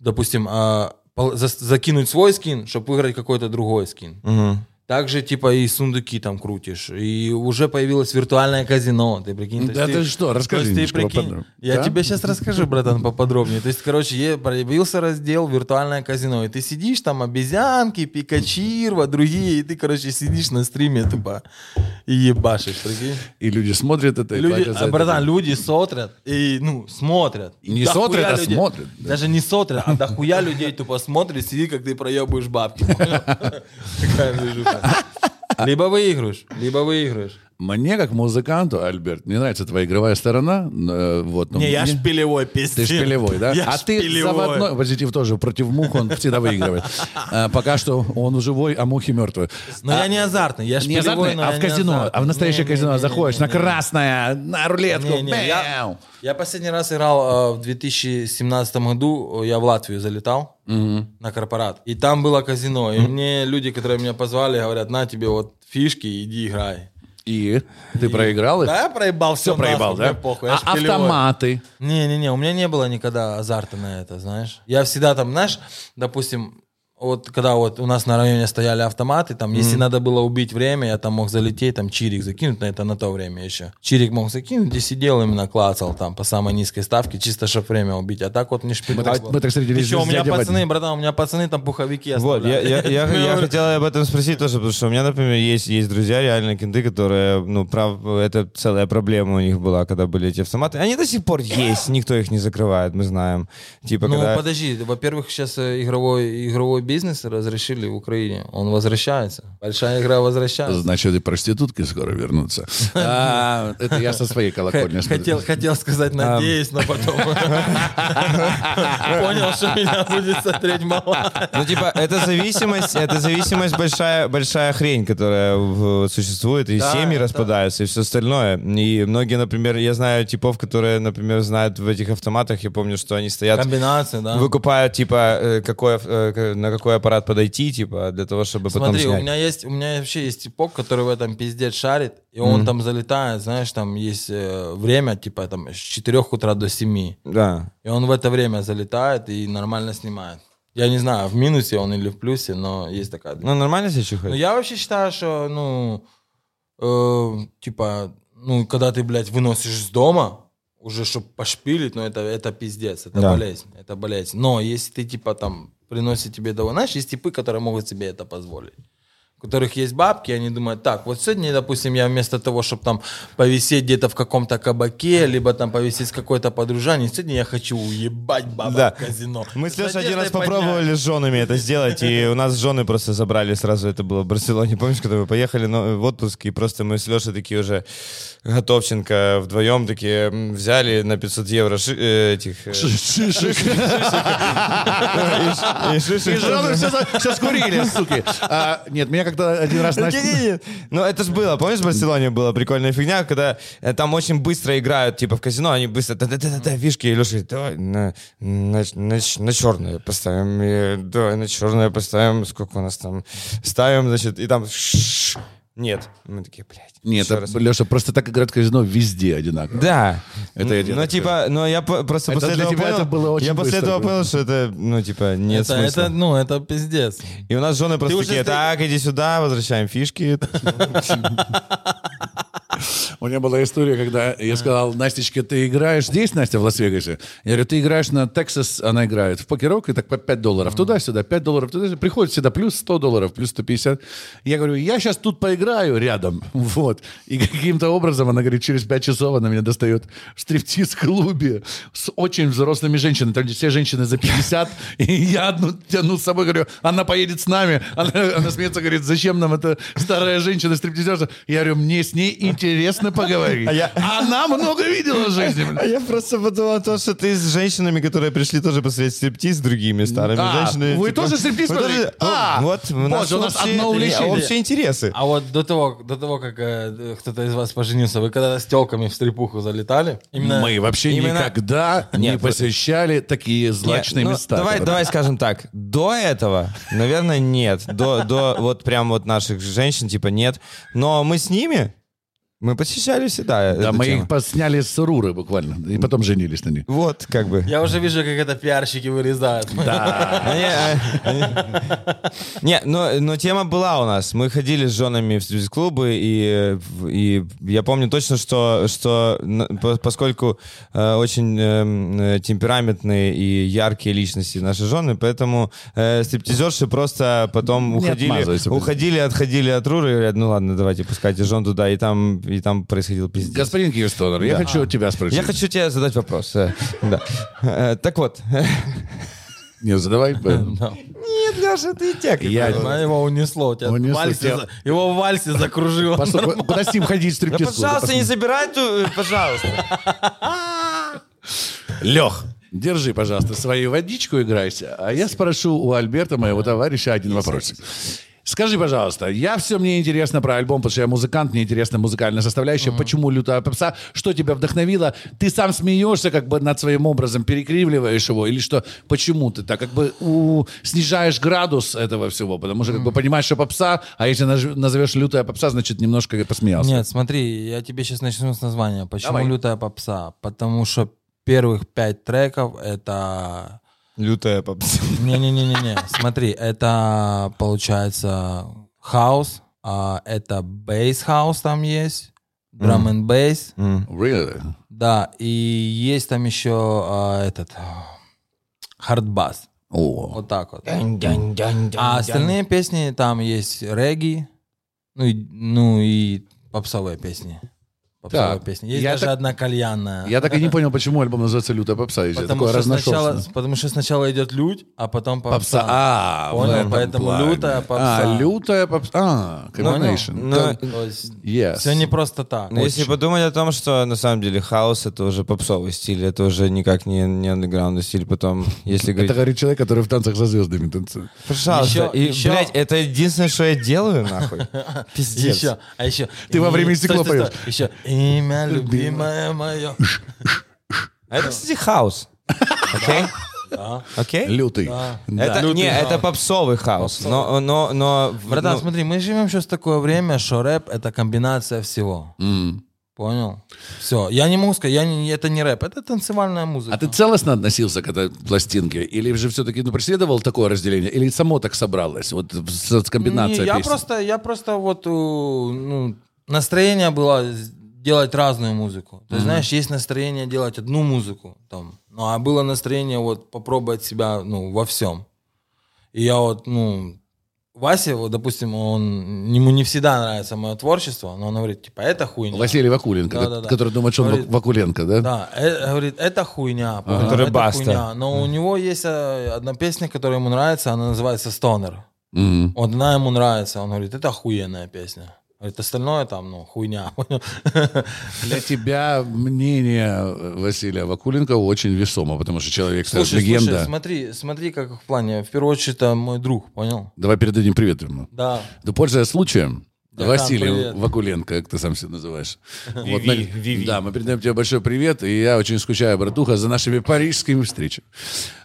Speaker 3: допустим, а, закинуть свой скин, чтобы выиграть какой-то другой скин.
Speaker 4: Мгм.
Speaker 3: Также, типа, и сундуки там крутишь. И уже появилось виртуальное казино. Ты прикинь?
Speaker 5: Да
Speaker 3: есть
Speaker 5: ты что, расскажи
Speaker 3: ты прикинь. Я
Speaker 5: Да?
Speaker 3: тебе сейчас расскажу, братан, поподробнее. То есть, короче, появился раздел виртуальное казино. И ты сидишь там, обезьянки, пикачирва, другие. И ты, короче, сидишь на стриме тупо и ебашишь, прикинь.
Speaker 5: И люди смотрят это и
Speaker 3: Люди,
Speaker 5: за
Speaker 3: а,
Speaker 5: это.
Speaker 3: братан, люди смотрят и, ну, смотрят. И
Speaker 5: Не
Speaker 3: дохуя
Speaker 5: смотрят, а
Speaker 3: людей-
Speaker 5: смотрят, да.
Speaker 3: Даже не смотрят, а дохуя людей тупо смотрит, сидит, как ты проебываешь бабки. понял? Такая движуха. Либо выигрываешь, либо выигрываешь.
Speaker 5: Мне, как музыканту, Альберт, мне нравится твоя игровая сторона. э, Вот, но
Speaker 3: Не, я
Speaker 5: мне-
Speaker 3: шпилевой пиздец.
Speaker 5: Ты шпилевой, да?
Speaker 3: Я
Speaker 5: а ты
Speaker 3: шпилевой.
Speaker 5: заводной. Позитив тоже против мух, он всегда выигрывает. А, Пока что он живой, а мухи мертвые.
Speaker 3: Но я не азартный, я
Speaker 5: Не
Speaker 3: шпилевой,
Speaker 5: азартный,
Speaker 3: но
Speaker 5: а
Speaker 3: я
Speaker 5: в
Speaker 3: не
Speaker 5: казино,
Speaker 3: азартный.
Speaker 5: а в настоящее
Speaker 3: Не,
Speaker 5: казино
Speaker 3: не, не,
Speaker 5: заходишь
Speaker 3: не,
Speaker 5: на
Speaker 3: не.
Speaker 5: красное, на рулетку.
Speaker 3: Не, не, я, я последний раз играл э, в 2017 году, э, я в Латвию залетал на корпорат. И там было казино. И мне люди, которые меня позвали, говорят, на тебе вот фишки, иди играй.
Speaker 5: И ты проиграл их?
Speaker 3: Да, я проебал все,
Speaker 5: Все проебал, да?
Speaker 3: Похуй,
Speaker 5: А автоматы?
Speaker 3: Не-не-не, у меня не было никогда азарта на это, знаешь. Я всегда там, знаешь, допустим, вот когда вот у нас на районе стояли автоматы, там, если надо было убить время, я там мог залететь, там, чирик закинуть, на это на то время еще. Чирик мог закинуть и сидел именно клацал там по самой низкой ставке, чисто чтобы время убить. А так вот не шпилевать.
Speaker 5: Мы мы так встретились с
Speaker 3: у меня пацаны,
Speaker 5: Вадимом.
Speaker 3: братан, у меня пацаны там пуховики
Speaker 4: Вот, я, я, я, я хотел об этом спросить тоже, потому что у меня, например, есть, есть друзья, реально кенты, которые, ну, прав, это целая проблема у них была, когда были эти автоматы. Они до сих пор есть, никто их не закрывает, мы знаем. Типа,
Speaker 3: Ну,
Speaker 4: когда...
Speaker 3: подожди, во-первых, сейчас э, игровой, игровой бизнес разрешили в Украине. Он возвращается. Большая игра возвращается.
Speaker 5: Значит, и проститутки скоро вернутся. А, Это я со своей колокольни.
Speaker 3: Хотел, хотел сказать, надеюсь, но потом понял, что меня будет смотреть мало.
Speaker 4: Ну, типа, это зависимость, это зависимость большая, большая хрень, которая существует, и
Speaker 3: Да,
Speaker 4: семьи
Speaker 3: да.
Speaker 4: распадаются, и все остальное. И многие, например, я знаю типов, которые, например, знают в этих автоматах, я помню, что они стоят
Speaker 3: Комбинация, да.
Speaker 4: выкупают, типа, э, какой, э, на какой аппарат подойти, типа, для того, чтобы потом
Speaker 3: Смотри, у
Speaker 4: снять.
Speaker 3: меня есть, у меня вообще есть типок, который в этом пиздец шарит, и он там залетает, знаешь, там есть э, время, типа, там, с 4 утра до 7.
Speaker 4: Да.
Speaker 3: И он в это время залетает и нормально снимает. Я не знаю, в минусе он или в плюсе, но есть такая.
Speaker 4: Ну, нормально себя
Speaker 3: Ну,
Speaker 4: чухать?
Speaker 3: я вообще считаю, что, ну, э, типа, ну, когда ты, блядь, выносишь с дома, уже, чтобы пошпилить, ну, это, это пиздец, это
Speaker 4: Да.
Speaker 3: болезнь, это болезнь. Но если ты, типа, там, приносит тебе того, знаешь, есть типы, которые могут себе это позволить. Которых есть бабки, они думают, так, вот сегодня, допустим, я вместо того, чтобы там повисеть где-то в каком-то кабаке, либо там повисеть с какой-то подружанием, сегодня я хочу уебать баба
Speaker 4: Да.
Speaker 3: в казино.
Speaker 4: Мы с Лешей один раз попробовали с женами это сделать, и у нас жены просто забрали сразу, это было в Барселоне, помнишь, когда мы поехали в отпуск, и просто мы с Лешей такие уже Готовченко вдвоем такие взяли на 500 евро ши- э, этих... э, и шишек.
Speaker 5: И жены все скурили, суки. А, нет, меня как-то один раз Настя...
Speaker 4: Не-не-не. Ну, это же было, помнишь, в Барселоне была прикольная фигня, когда э, там очень быстро играют, типа, в казино, они быстро, да-да-да, фишки, и Леша говорит, давай на, на, на, на черное поставим, и, давай на черное поставим, сколько у нас там, ставим, значит, и там, нет. Мы такие, блядь.
Speaker 5: Нет,
Speaker 4: еще раз.
Speaker 5: Леша, просто так играть в казино везде одинаково.
Speaker 4: Да.
Speaker 5: Это я
Speaker 4: ну, типа, но я по- просто
Speaker 5: Это
Speaker 4: после
Speaker 5: для
Speaker 4: этого
Speaker 5: тебя
Speaker 4: понял,
Speaker 5: это было очень
Speaker 4: я после этого понял, что это, ну, типа, нет
Speaker 3: Это,
Speaker 4: смысла.
Speaker 3: это, ну, это пиздец.
Speaker 4: И у нас жены просто такие, так, иди сюда, возвращаем фишки.
Speaker 5: У меня была история, когда я сказал, Настечке, ты играешь здесь, Настя, в Лас-Вегасе? Я говорю, ты играешь на Texas, она играет в покерок, и так по 5 долларов туда-сюда, 5 долларов туда Приходит всегда плюс 100 долларов, плюс 150. Я говорю, я сейчас тут поиграю рядом. Вот. И каким-то образом, она говорит, через 5 часов она меня достает в стриптиз-клубе с очень взрослыми женщинами. Там все женщины за 50. И я одну тяну с собой, говорю, она поедет с нами. Она, она смеется, говорит, зачем нам эта старая женщина стриптизерша? Я говорю, мне с ней интересно поговорить.
Speaker 4: А я-
Speaker 5: Она много видела в жизни.
Speaker 4: А я просто подумал то, что ты с женщинами, которые пришли тоже посмотреть стриптиз с другими старыми
Speaker 5: А,
Speaker 4: женщинами.
Speaker 5: вы
Speaker 4: типа,
Speaker 5: тоже стриптиз
Speaker 4: вы тоже-
Speaker 5: А,
Speaker 4: Вот, у нас,
Speaker 5: боже, у нас
Speaker 4: общие-
Speaker 5: одно увлечение.
Speaker 4: общие интересы.
Speaker 3: А вот до того, до того как э, кто-то из вас поженился, вы когда с телками в стрипуху залетали? Именно
Speaker 5: Мы вообще
Speaker 4: Именно-
Speaker 5: никогда не
Speaker 4: Нет,
Speaker 5: посещали такие злачные
Speaker 4: Не, ну,
Speaker 5: места.
Speaker 4: Давай, давай скажем так. До этого, наверное, нет. До, до вот прям вот наших женщин, типа, нет. Но мы с ними, мы посещали всегда.
Speaker 5: Да,
Speaker 4: эту
Speaker 5: мы
Speaker 4: тему.
Speaker 5: их посняли с Руры буквально, и потом женились на них.
Speaker 4: Вот, как бы.
Speaker 3: Я уже вижу, как это пиарщики вырезают.
Speaker 4: Они, э, Не, но, тема была у нас. Мы ходили с женами в стриптиз-клубы, и, я помню точно, что, поскольку э, очень э, темпераментные и яркие личности наши жены, поэтому стриптизерши просто потом уходили, уходили, отходили от Руры и говорят, ну ладно, давайте пускайте жен туда, и там, и там происходил пиздец.
Speaker 5: Господин Киевстонер, я
Speaker 4: Да.
Speaker 5: хочу тебя спросить.
Speaker 4: Я хочу тебе задать вопрос. э, да. Э, Так вот,
Speaker 5: Не, задавай.
Speaker 3: Да.
Speaker 4: Нет, Леша, не те.
Speaker 5: Я-
Speaker 3: его унесло. Его в вальсе закружило.
Speaker 5: Куда с ним ходить стриптиз?
Speaker 4: пожалуйста, не забирай ту, э, пожалуйста.
Speaker 5: Лех, держи, пожалуйста, свою водичку играйся, а я спрошу у Альберта, моего товарища, один вопросик. Скажи, пожалуйста, я все мне интересно про альбом, потому что я музыкант, мне интересна музыкальная составляющая. Почему лютая попса? Что тебя вдохновило? Ты сам смеешься, как бы над своим образом перекривливаешь его, или что? Почему ты так как бы у- снижаешь градус этого всего? Потому что как бы понимаешь, что попса, а если назовешь лютая попса, значит немножко посмеялся.
Speaker 3: Нет, смотри, я тебе сейчас начну с названия. Почему
Speaker 5: Давай.
Speaker 3: лютая попса? Потому что первых пять треков это...
Speaker 4: Лютая попса.
Speaker 3: Не-не-не-не-не. Смотри, это получается хаус, а это bass house там есть, drum and bass,
Speaker 5: Really?
Speaker 3: да, и есть там еще а, этот хардбас.
Speaker 5: О.
Speaker 3: Вот так вот. А остальные песни там есть регги, ну и, ну и попсовые песни. Попсовые
Speaker 5: Так,
Speaker 3: песни. Есть
Speaker 5: я
Speaker 3: даже
Speaker 5: так-
Speaker 3: одна кальянная.
Speaker 5: Я так и не понял, почему альбом называется «Лютая попса», если
Speaker 3: Потому
Speaker 5: такое
Speaker 3: что, сначала, потому что сначала идет людь, а потом попса.
Speaker 5: Попса. А,
Speaker 3: Понял,
Speaker 5: этом
Speaker 3: поэтому
Speaker 5: плане.
Speaker 3: лютая попса.
Speaker 5: А, лютая попса. А, combination.
Speaker 4: Ну,
Speaker 3: есть
Speaker 5: Yes.
Speaker 3: все не просто так.
Speaker 4: Но если подумать о том, что на самом деле хаос это уже попсовый стиль, это уже никак не, не андеграундный стиль, потом, если
Speaker 5: Это
Speaker 4: говорить...
Speaker 5: говорит человек, который в танцах за звездами танцует.
Speaker 4: Пожалуйста,
Speaker 3: Еще-
Speaker 4: и,
Speaker 3: еще-
Speaker 4: блядь, это единственное, что я делаю, нахуй. Пиздец.
Speaker 3: Еще, а еще...
Speaker 5: Ты во время стекло поешь.
Speaker 3: Еще имя любимое мое.
Speaker 4: А это, кстати, хаос. Окей? Окей?
Speaker 5: Лютый.
Speaker 4: Это, не, это попсовый хаос. Но, но, но...
Speaker 3: Братан,
Speaker 4: ну,
Speaker 3: смотри, мы живем сейчас в такое время, что рэп — это комбинация всего. Понял? Все. Я не могу сказать, я не, это не рэп, это танцевальная музыка.
Speaker 5: А ты целостно относился к этой пластинке? Или же все-таки ну, преследовал такое разделение? Или само так собралось? Вот с, с комбинацией
Speaker 3: Не, я
Speaker 5: песен?
Speaker 3: просто, я просто вот, э, ну, настроение было делать разную музыку. То есть, знаешь, есть настроение делать одну музыку, там, ну, а было настроение вот попробовать себя, ну, во всем. И я вот, ну, Вася, вот, допустим, он, ему не всегда нравится мое творчество, но он говорит, типа, это хуйня.
Speaker 5: Василий Вакуленко,
Speaker 3: Да, да, да.
Speaker 5: который думает, что он
Speaker 3: Говорит-
Speaker 5: Вакуленко, да?
Speaker 3: Да, э, говорит, это хуйня.
Speaker 4: Который
Speaker 3: это
Speaker 4: Баста.
Speaker 3: хуйня. Но у него есть э, одна песня, которая ему нравится, она называется «Стонер».
Speaker 5: Мгм.
Speaker 3: Вот она ему нравится. Он говорит, это охуенная песня. Говорит, остальное там, ну, хуйня.
Speaker 5: Для тебя мнение Василия Вакуленко очень весомо, потому что человек
Speaker 3: Слушай,
Speaker 5: легенда.
Speaker 3: слушай, смотри, смотри, как в плане. В первую очередь, это мой друг, понял?
Speaker 5: Давай передадим привет ему.
Speaker 3: Да.
Speaker 5: Да, пользуясь случаем,
Speaker 3: Да,
Speaker 5: Василий
Speaker 3: привет.
Speaker 5: Вакуленко, как ты сам себя называешь. Вот,
Speaker 4: Виви,
Speaker 5: на-
Speaker 4: Виви.
Speaker 5: Да, мы передаем тебе большой привет, и я очень скучаю, братуха, за нашими парижскими встречами.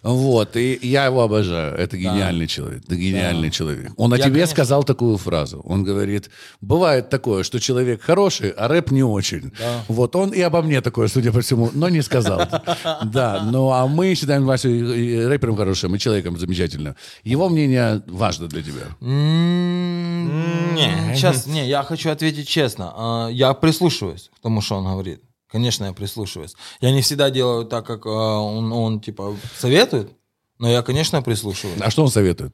Speaker 5: Вот, и я его обожаю. Это гениальный человек. Это гениальный человек. Он о
Speaker 3: Я,
Speaker 5: тебе
Speaker 3: конечно-
Speaker 5: сказал такую фразу. Он говорит, бывает такое, что человек хороший, а рэп не очень. Вот, он и обо мне такое, судя по всему, но не сказал. Да, ну а мы считаем Васю рэпером хорошим, и человеком замечательным. Его мнение важно для тебя.
Speaker 3: Сейчас, не, я хочу ответить честно. А, Я прислушиваюсь к тому, что он говорит. Конечно, я прислушиваюсь. Я не всегда делаю так, как а, он, он типа, советует, но я, конечно, прислушиваюсь.
Speaker 5: А что он советует?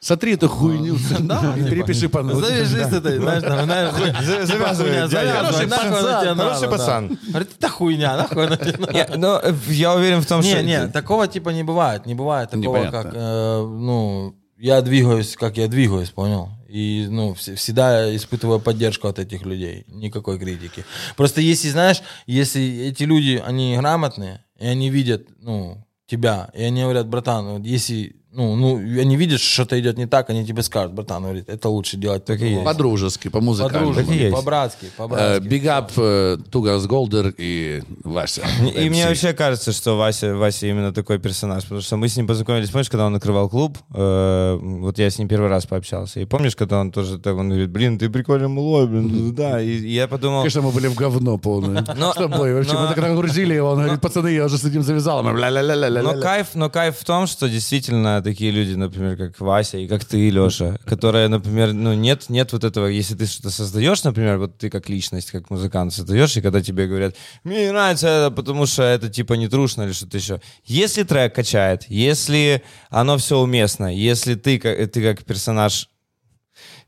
Speaker 5: Сотри эту хуйню и перепиши по новой.
Speaker 3: Завяжись с этой, знаешь, там, знаешь, типа
Speaker 4: завязывай,
Speaker 3: завязывай,
Speaker 4: Хороший пацан, хороший
Speaker 3: да.
Speaker 4: пацан.
Speaker 3: Говорит, это хуйня, нахуй она тебе
Speaker 4: но э, я уверен в том, что...
Speaker 3: Не, не, такого типа не бывает, не бывает такого, как, э, ну, я двигаюсь, как я двигаюсь, понял? И, ну, вс- всегда испытываю поддержку от этих людей, никакой критики. Просто если, знаешь, если эти люди, они грамотные, и они видят, ну, тебя, и они говорят, братан, вот если, ну, ну, они видят, что что-то идет не так, они тебе скажут, братан, говорит, это лучше делать так и
Speaker 5: По-дружески, по-музыкальному.
Speaker 4: И
Speaker 3: По-дружески, по-братски,
Speaker 5: Э,
Speaker 3: по-братски.
Speaker 5: Big up э, Тугас Голдер и Вася.
Speaker 4: И мне вообще кажется, что Вася, Вася именно такой персонаж, потому что мы с ним познакомились, помнишь, когда он открывал клуб, э, вот я с ним первый раз пообщался, и помнишь, когда он тоже так, он говорит, блин, ты прикольно малой, блин, да, и, и я подумал,
Speaker 5: Конечно, мы были в говно полное.
Speaker 4: Но-
Speaker 5: С тобой. Вообще, мы так нагрузили его. Он говорит, пацаны, я уже с этим завязал. Мы ля-ля-ля-ля-ля-ля.
Speaker 4: но кайф, но кайф в том, что действительно такие люди, например, как Вася и как ты, Леша, которые, например, ну нет, нет вот этого, если ты что-то создаешь, например, вот ты как личность, как музыкант создаешь, и когда тебе говорят, мне не нравится это, потому что это типа не трушно или что-то еще. Если трек качает, если оно все уместно, если ты ты как персонаж,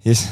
Speaker 4: если,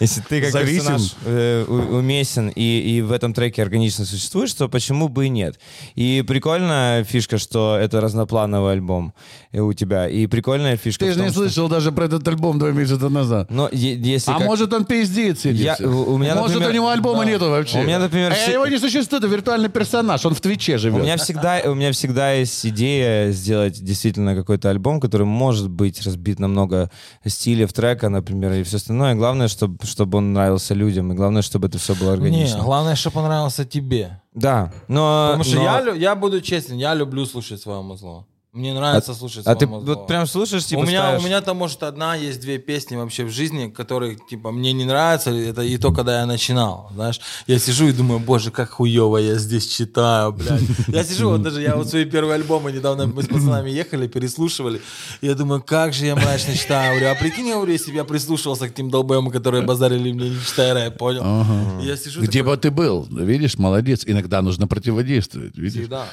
Speaker 4: Если ты как
Speaker 5: Зависим.
Speaker 4: персонаж э, у- уместен и, и в этом треке органично существуешь, то почему бы и нет? И прикольная фишка, что это разноплановый альбом э, у тебя. И прикольная фишка
Speaker 5: Ты же не
Speaker 4: том, что-
Speaker 5: слышал даже про этот альбом два месяца назад.
Speaker 4: Но если
Speaker 5: А
Speaker 4: как-
Speaker 5: может он пиздит сидит?
Speaker 4: Я- у- у меня,
Speaker 5: Может
Speaker 4: например,
Speaker 5: у него альбома
Speaker 4: да.
Speaker 5: нету вообще?
Speaker 4: У меня, например,
Speaker 5: А
Speaker 4: все-
Speaker 5: его не существует, это виртуальный персонаж, он в Твиче
Speaker 4: У
Speaker 5: живет.
Speaker 4: меня всегда, у меня всегда есть идея сделать действительно какой-то альбом, который может быть разбит на много стилей трека, например, и все остальное. Главное, чтобы, чтобы он нравился людям, и главное, чтобы это все было
Speaker 3: Не,
Speaker 4: органично.
Speaker 3: главное, чтобы понравился тебе.
Speaker 4: Да, но...
Speaker 3: Потому что
Speaker 4: но-
Speaker 3: я, я буду честен, я люблю слушать свое музло. Мне нравится слушать
Speaker 4: А ты вот прям слушаешь, типа,
Speaker 3: у меня,
Speaker 4: ставишь?
Speaker 3: у меня там, может, одна есть две песни вообще в жизни, которые, типа, мне не нравятся. Это и то, когда я начинал, знаешь. Я сижу и думаю, боже, как хуево я здесь читаю, блядь. Я сижу, вот даже я вот свои первые альбомы недавно мы с пацанами ехали, переслушивали. Я думаю, как же я мрачно читаю. Говорю, а прикинь, я говорю, если бы я прислушивался к тем долбоемам, которые базарили мне, не читая рэп, понял? И я сижу
Speaker 5: Где
Speaker 3: такой,
Speaker 5: бы ты был? Видишь, молодец. Иногда нужно противодействовать. Видишь?
Speaker 3: всегда.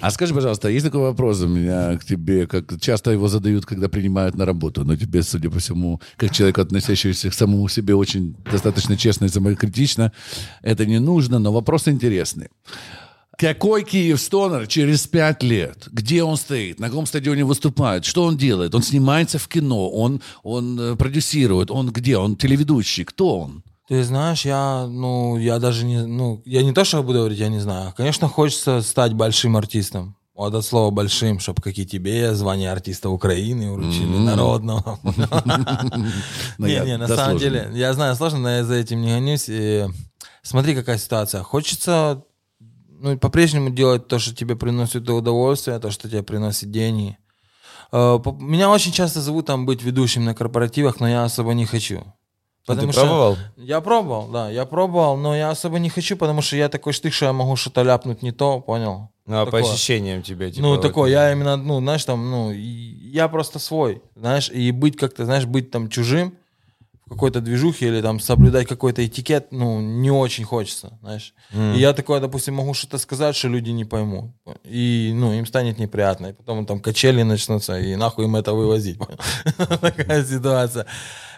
Speaker 5: А скажи, пожалуйста, есть такой вопрос у меня к тебе, как часто его задают, когда принимают на работу, но тебе, судя по всему, как человек, относящийся к самому себе очень достаточно честно и самокритично, это не нужно, но вопрос интересный. Какой Киев Стонер через пять лет? Где он стоит? На каком стадионе выступает? Что он делает? Он снимается в кино, он, он э, продюсирует, он где? Он телеведущий, кто он?
Speaker 3: Ты знаешь, я, ну, я даже не, ну, я не то, что буду говорить, я не знаю. Конечно, хочется стать большим артистом. Вот от слова большим, чтобы как и тебе звание артиста Украины вручили, народного.
Speaker 5: Ну,
Speaker 3: Не, не, на самом деле, я знаю, сложно, но я за этим не гонюсь. Смотри, какая ситуация. Хочется ну, по-прежнему делать то, что тебе приносит удовольствие, то, что тебе приносит деньги. Э, Меня очень часто зовут там быть ведущим на корпоративах, но я особо не хочу.
Speaker 4: А ты пробовал?
Speaker 3: Я пробовал, да, я пробовал, но я особо не хочу, потому что я такой штык, что я могу что-то ляпнуть не то, понял?
Speaker 4: Ну, а по
Speaker 3: Такое.
Speaker 4: ощущениям тебе, типа...
Speaker 3: ну,
Speaker 4: вот-
Speaker 3: такой, я именно, ну, знаешь, там, ну, я просто свой, знаешь, и быть как-то, знаешь, быть там чужим в какой-то движухе или там соблюдать какой-то этикет, ну, не очень хочется, знаешь. И я такое, допустим, могу что-то сказать, что люди не поймут. И, ну, им станет неприятно. И потом там качели начнутся, и нахуй им это вывозить. Такая ситуация.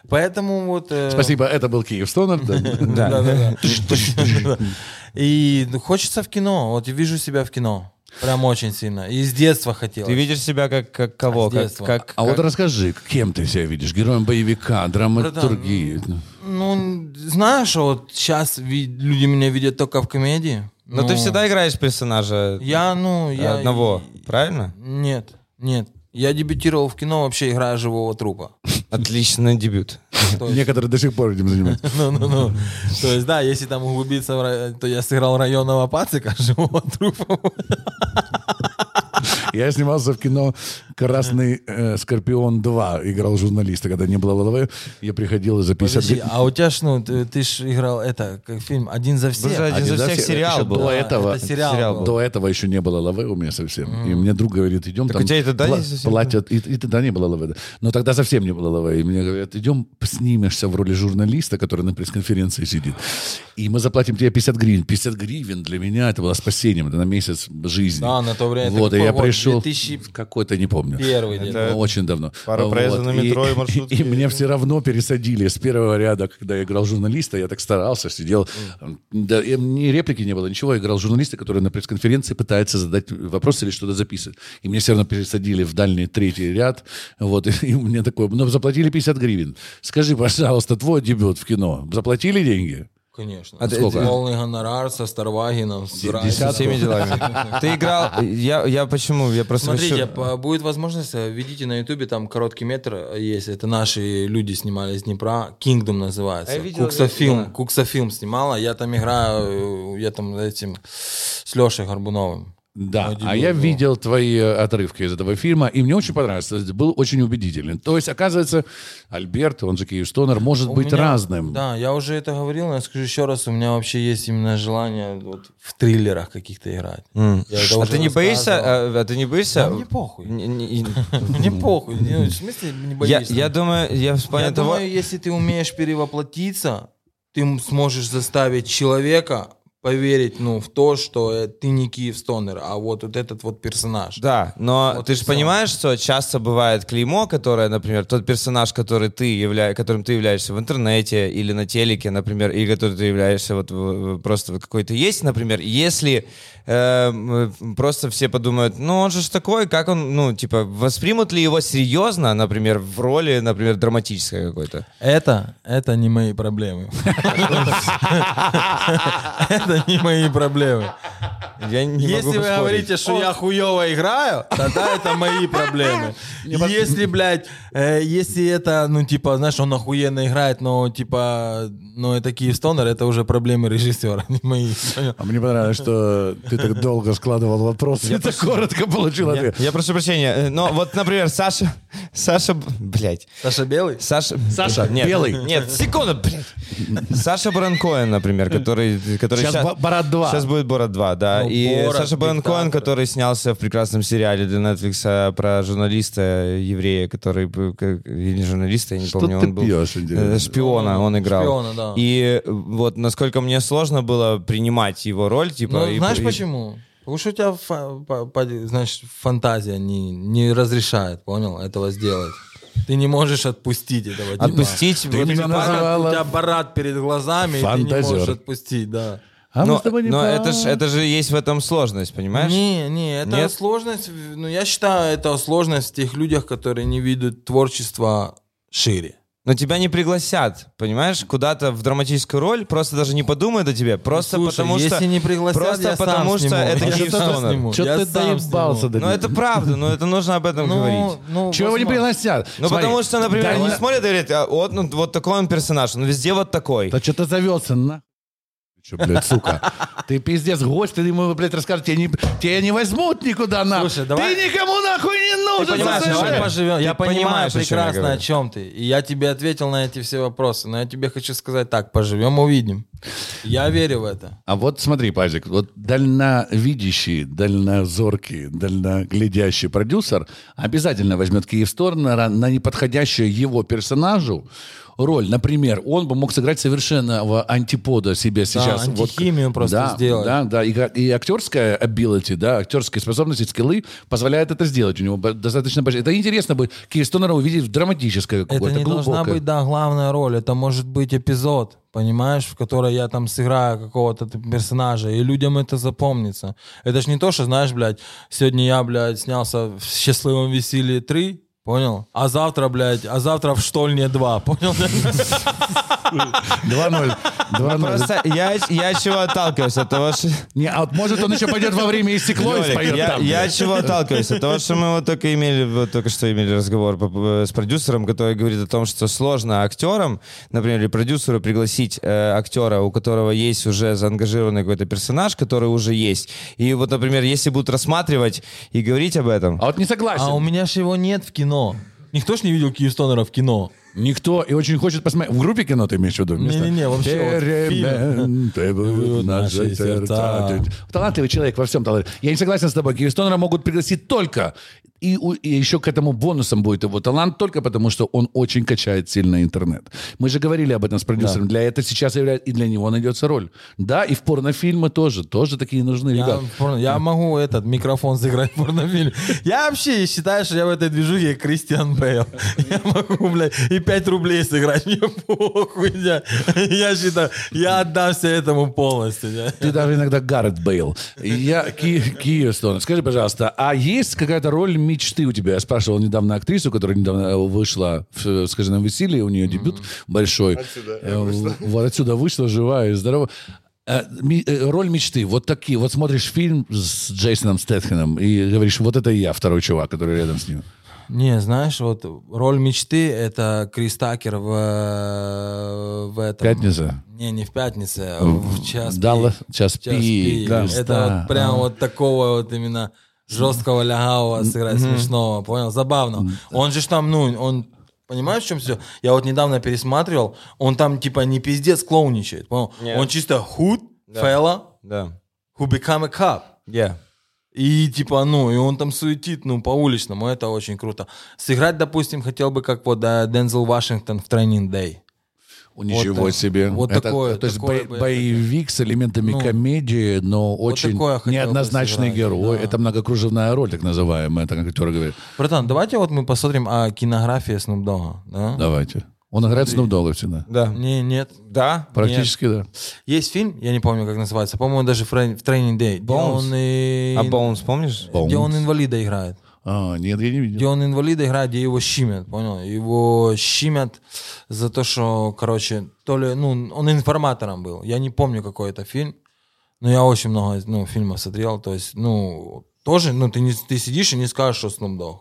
Speaker 3: Поэтому вот... э,
Speaker 5: Спасибо, это был Киев Стонер. да.
Speaker 3: да, да. И хочется в кино. Вот вижу себя в кино. Прям очень сильно. И с детства хотел.
Speaker 4: Ты видишь себя как, как кого?
Speaker 3: С
Speaker 4: Как,
Speaker 3: детства.
Speaker 4: как,
Speaker 5: А вот
Speaker 4: как-
Speaker 5: расскажи, кем ты себя видишь? Героем боевика, драматургии?
Speaker 3: Ну, знаешь, вот сейчас люди меня видят только в комедии.
Speaker 4: Но ты всегда играешь персонажа
Speaker 3: Я, ну, я...
Speaker 4: одного, правильно?
Speaker 3: Нет, нет. Я дебютировал в кино, вообще играя живого трупа.
Speaker 4: Отличный дебют.
Speaker 3: Есть-
Speaker 5: Некоторые до сих пор этим занимаются.
Speaker 3: Ну-ну-ну. То есть, да, если там углубиться, то я сыграл районного пацика живого трупа.
Speaker 5: Я снимался в кино «Красный э, Скорпион 2». Играл журналиста, когда не было головы. Я приходил за 50
Speaker 3: Подожди, а у тебя ж, ну, ты, ты ж играл это, как фильм «Один за всех».
Speaker 4: Один
Speaker 5: Один
Speaker 4: за всех
Speaker 5: всех.
Speaker 4: сериал был.
Speaker 5: до этого-
Speaker 3: это сериал,
Speaker 4: сериал
Speaker 3: был.
Speaker 5: До этого еще не было лавы у меня совсем. И мне друг говорит, идем
Speaker 4: Так
Speaker 5: там...
Speaker 4: у тебя и тогда
Speaker 5: пла-
Speaker 4: не совсем
Speaker 5: платят, и, и тогда не было лавы. да. Но тогда совсем не было лавы. И мне говорят, идем снимешься в роли журналиста, который на пресс-конференции сидит. И мы заплатим тебе 50 гривен. 50 гривен для меня это было спасением. Это на месяц жизни.
Speaker 3: Да, на то время.
Speaker 5: Вот, и я пришел...
Speaker 3: 2001
Speaker 5: Какой-то, не помню.
Speaker 3: Где-то.
Speaker 5: Ну, Очень давно.
Speaker 4: Пара проездов на метро и маршрутке.
Speaker 5: И, мне все равно пересадили с первого ряда, когда я играл журналиста, я так старался, сидел. Да, и ни реплики не было, ничего. Я играл журналиста, который на пресс-конференции пытается задать вопрос или что-то записывать. И мне все равно пересадили в дальний третий ряд. Вот, и, и мне такое, ну, заплатили 50 гривен. Скажи, пожалуйста, твой дебют в кино. Заплатили деньги?
Speaker 3: Конечно.
Speaker 4: А ты-
Speaker 5: Сколько?
Speaker 3: Полный гонорар со Старвагином. с.
Speaker 4: Со всеми делами. Ты играл... Я, я почему? Я просто...
Speaker 3: Смотрите,
Speaker 4: хочу-
Speaker 3: будет возможность, э, введите на ютубе, там короткий метр есть, это наши люди снимали из Днепра, Kingdom называется.
Speaker 4: А я видел,
Speaker 3: Куксофилм,
Speaker 4: да.
Speaker 3: Куксофилм снимала, я там играю, э, я там этим, с Лешей Горбуновым.
Speaker 5: Да, а я
Speaker 3: был.
Speaker 5: видел твои э, отрывки из этого фильма, и мне очень понравилось. То есть Был очень убедителен. То есть, оказывается, Альберт, он же Киев Стонер, может
Speaker 3: У
Speaker 5: быть
Speaker 3: меня-
Speaker 5: разным.
Speaker 3: Да, я уже это говорил, но я скажу еще раз, у меня вообще есть именно желание вот в триллерах каких-то играть. Это
Speaker 4: А ты не боишься? а, а ты не боишься?
Speaker 3: Да мне похуй.
Speaker 4: Не- не-
Speaker 3: Мне похуй. Ну, В смысле не боишься?
Speaker 4: я думаю, я
Speaker 3: Я думаю, если ты умеешь перевоплотиться, ты сможешь заставить человека поверить, ну, в то, что э, ты не Киев Стонер, а вот, вот этот вот персонаж.
Speaker 4: Да, но
Speaker 3: Вот
Speaker 4: ты же понимаешь, что часто бывает клеймо, которое, например, тот персонаж, который ты явля... которым ты являешься в интернете или на телеке, например, или который ты являешься вот просто какой-то есть, например, если э, м, просто все подумают, ну он же ж такой, как он, ну типа воспримут ли его серьезно, например, в роли, например, драматической какой-то?
Speaker 3: Это, это не мои проблемы. Это не мои проблемы.
Speaker 4: Я не могу
Speaker 3: Если вы
Speaker 4: поспорить.
Speaker 3: говорите, что я хуево играю, тогда это мои проблемы. Если, блядь, э, если это, ну, типа, знаешь, он охуенно играет, но, типа, ну, это Киев Стонер, это уже проблемы режиссера, не мои.
Speaker 5: А мне понравилось, что ты так долго складывал вопрос, и так коротко получил ответ.
Speaker 4: Я прошу прощения, э, но вот, например, Саша, Саша, блядь,
Speaker 3: Саша Белый?
Speaker 4: Саша...
Speaker 5: Саша,
Speaker 4: нет,
Speaker 5: белый.
Speaker 4: Нет, секунду, блядь. Саша Баранкоин, например, который... который
Speaker 5: Сейчас Ба- Борат 2.
Speaker 4: Сейчас будет Борат 2, да.
Speaker 3: Ну,
Speaker 4: и
Speaker 3: Борат,
Speaker 4: Саша Баранкоин, который снялся в прекрасном сериале для Netflix про журналиста еврея, который... Или журналиста, я не
Speaker 5: Что
Speaker 4: помню,
Speaker 5: ты
Speaker 4: он был...
Speaker 5: пьешь, интересно?
Speaker 4: э, Шпиона он играл.
Speaker 3: Шпиона, да.
Speaker 4: И вот насколько мне сложно было принимать его роль, типа...
Speaker 3: Ну,
Speaker 4: и-
Speaker 3: знаешь
Speaker 4: и-
Speaker 3: почему? Потому что у тебя, значит, фантазия не, не разрешает, понял, этого сделать. Ты не можешь отпустить этого. типа.
Speaker 4: Отпустить...
Speaker 3: Вот
Speaker 4: вот-
Speaker 5: меня называла
Speaker 3: у тебя барат перед глазами, и ты не можешь отпустить, да.
Speaker 5: А мы
Speaker 4: но
Speaker 5: с тобой не
Speaker 4: но это, ж, это же есть в этом сложность, понимаешь?
Speaker 3: Не, не, это
Speaker 4: Нет?
Speaker 3: сложность, ну, я считаю, это сложность в тех людях, которые не видят творчество шире.
Speaker 4: Но тебя не пригласят, понимаешь, куда-то в драматическую роль, просто даже не подумают о тебе, просто
Speaker 3: Слушай,
Speaker 4: потому
Speaker 3: если
Speaker 4: что...
Speaker 3: не пригласят,
Speaker 4: просто
Speaker 3: я сам
Speaker 4: потому что
Speaker 3: сниму.
Speaker 4: это
Speaker 3: Я
Speaker 4: Киев
Speaker 3: сам
Speaker 4: Стонер.
Speaker 3: сниму.
Speaker 5: Чё
Speaker 3: Я
Speaker 5: ты
Speaker 3: сам
Speaker 5: доебался до
Speaker 4: Ну это правда, но это нужно об этом
Speaker 3: Ну,
Speaker 4: говорить.
Speaker 3: ну,
Speaker 5: Чего не
Speaker 3: возможно.
Speaker 5: пригласят?
Speaker 4: Ну
Speaker 5: Смотри,
Speaker 4: потому что, например,
Speaker 5: да
Speaker 4: они
Speaker 5: не-
Speaker 4: смотрят и говорят, а, вот, ну, вот такой он персонаж, он везде вот такой.
Speaker 5: Да что ты завелся, на? Че, блядь, сука? Ты пиздец, гость, ты ему, блядь, расскажешь, тебя не, тебя не возьмут никуда, на.
Speaker 3: Слушай, давай-
Speaker 5: Ты никому нахуй не нужен,
Speaker 4: понимаешь,
Speaker 5: СССР.
Speaker 3: Давай поживем.
Speaker 4: Ты
Speaker 3: Я понимаю
Speaker 4: понимаешь, я
Speaker 3: прекрасно, о чем ты. И я тебе ответил на эти все вопросы. Но я тебе хочу сказать так, поживем, увидим. Я верю в это.
Speaker 5: А вот смотри, Пазик, вот дальновидящий, дальнозоркий, дальноглядящий продюсер обязательно возьмет Киевстор на, на неподходящую его персонажу роль. Например, он бы мог сыграть совершенно антипода себе сейчас. Вот-
Speaker 3: антихимию просто
Speaker 5: да,
Speaker 3: сделать.
Speaker 5: Да, да, и, и актерская ability, да, актерские способности, скиллы позволяют это сделать. У него достаточно большой. Это интересно бы Киевстонера увидеть в драматическое
Speaker 3: Это
Speaker 5: какое-то
Speaker 3: не должна
Speaker 5: глубокое.
Speaker 3: быть, да, главная роль. Это может быть эпизод, понимаешь, в которой я там сыграю какого-то персонажа, и людям это запомнится. Это ж не то, что, знаешь, блядь, сегодня я, блядь, снялся в «Счастливом веселье 3», Понял? А завтра, блядь, а завтра в штольне 2, понял?
Speaker 5: 2-0. 2-0.
Speaker 4: Просто я, я чего отталкиваюсь? От того, что...
Speaker 5: Не, а вот может он еще пойдет во время и стекло и споет
Speaker 4: я,
Speaker 5: там.
Speaker 4: я чего отталкиваюсь? От того, что мы вот только имели, вот только что имели разговор с продюсером, который говорит о том, что сложно актерам, например, или продюсеру пригласить э, актера, у которого есть уже заангажированный какой-то персонаж, который уже есть. И вот, например, если будут рассматривать и говорить об этом,
Speaker 5: А вот не согласен.
Speaker 3: А у меня ж его нет в кино. Никто ж не видел Киевстонера в кино.
Speaker 5: Никто и очень хочет посмотреть. В группе кино ты имеешь в виду?
Speaker 3: Не-не-не, вообще.
Speaker 5: Талантливый человек во всем талант. Я не согласен с тобой. Киевстонера могут пригласить только, и, и еще к этому бонусом будет его талант, только потому что он очень качает сильно интернет. Мы же говорили об этом с продюсером. Для этого сейчас является, и для него найдется роль. Да, и в порнофильмы тоже. Тоже такие нужны,
Speaker 3: Я, порно- я могу этот микрофон сыграть в порнофильме. Я вообще считаю, что я в этой движухе Кристиан Бейл. Я могу, блядь, и 5 рублей сыграть. Мне похуй. Я, я считаю, я отдамся этому полностью.
Speaker 5: Ты даже иногда Гаррет Бейл. Я Ки, Киевстон. Скажи, пожалуйста, а есть какая-то роль мечты у тебя? Я спрашивал недавно актрису, которая недавно э, вышла, в, скажи, на веселье, у нее дебют большой. Отсюда Вот отсюда вышла, живая и здорова. Э, э, Роль мечты. Вот такие. Вот смотришь фильм с Джейсоном Стэтхеном и говоришь, вот это я, второй чувак, который рядом с ним.
Speaker 3: Не, знаешь, вот роль мечты это Крис Такер в, э, в этом.
Speaker 5: Пятница.
Speaker 3: Не, не в пятнице, а в час.
Speaker 5: Даллас, час
Speaker 3: Час
Speaker 5: пик,
Speaker 3: пик.
Speaker 5: да.
Speaker 3: Это
Speaker 5: Да.
Speaker 3: вот прям вот такого вот именно жесткого лягавого сыграть смешного, понял? Забавно. Он же там, ну, он Понимаешь, в чем все? Я вот недавно пересматривал, он там типа не пиздец клоуничает, понял?
Speaker 4: Нет.
Speaker 3: Он чисто худ, fella,
Speaker 4: да,
Speaker 3: who become a cop.
Speaker 4: yeah.
Speaker 3: И типа, ну, и он там суетит, ну, по уличному, это очень круто. Сыграть, допустим, хотел бы, как вот да, Дензел Вашингтон в Training Day.
Speaker 5: Ничего
Speaker 3: Вот,
Speaker 5: себе.
Speaker 3: вот
Speaker 5: Это-
Speaker 3: такое-
Speaker 5: То есть
Speaker 3: такое
Speaker 5: бо-
Speaker 3: бы я
Speaker 5: боевик с элементами
Speaker 3: Ну,
Speaker 5: комедии, но очень
Speaker 3: бы
Speaker 5: неоднозначный герой.
Speaker 3: да.
Speaker 5: Это многокружевная роль, так называемая, так как актер говорит.
Speaker 3: Братан, давайте вот мы посмотрим о кинографии Snoop Dogg. Да?
Speaker 5: Давайте. Он играет Snoop Dogg всегда.
Speaker 4: Да.
Speaker 3: Не, нет.
Speaker 4: Да?
Speaker 5: Практически, да.
Speaker 3: Есть фильм, я не помню, как называется, по-моему, даже в, Training Day, где
Speaker 4: Bones.
Speaker 3: он, и-
Speaker 4: А Боунс, помнишь?
Speaker 3: где он
Speaker 5: Bones.
Speaker 3: инвалида играет.
Speaker 5: А, нет, я не
Speaker 3: Где
Speaker 5: видел.
Speaker 3: он инвалида играет, где его щимят, понял? Его щимят за то, что, короче, то ли, ну, он информатором был. Я не помню, какой это фильм, но я очень много, ну, фильмов смотрел, то есть, ну, тоже, ну, ты, не, ты сидишь и не скажешь, что Snoop Dogg.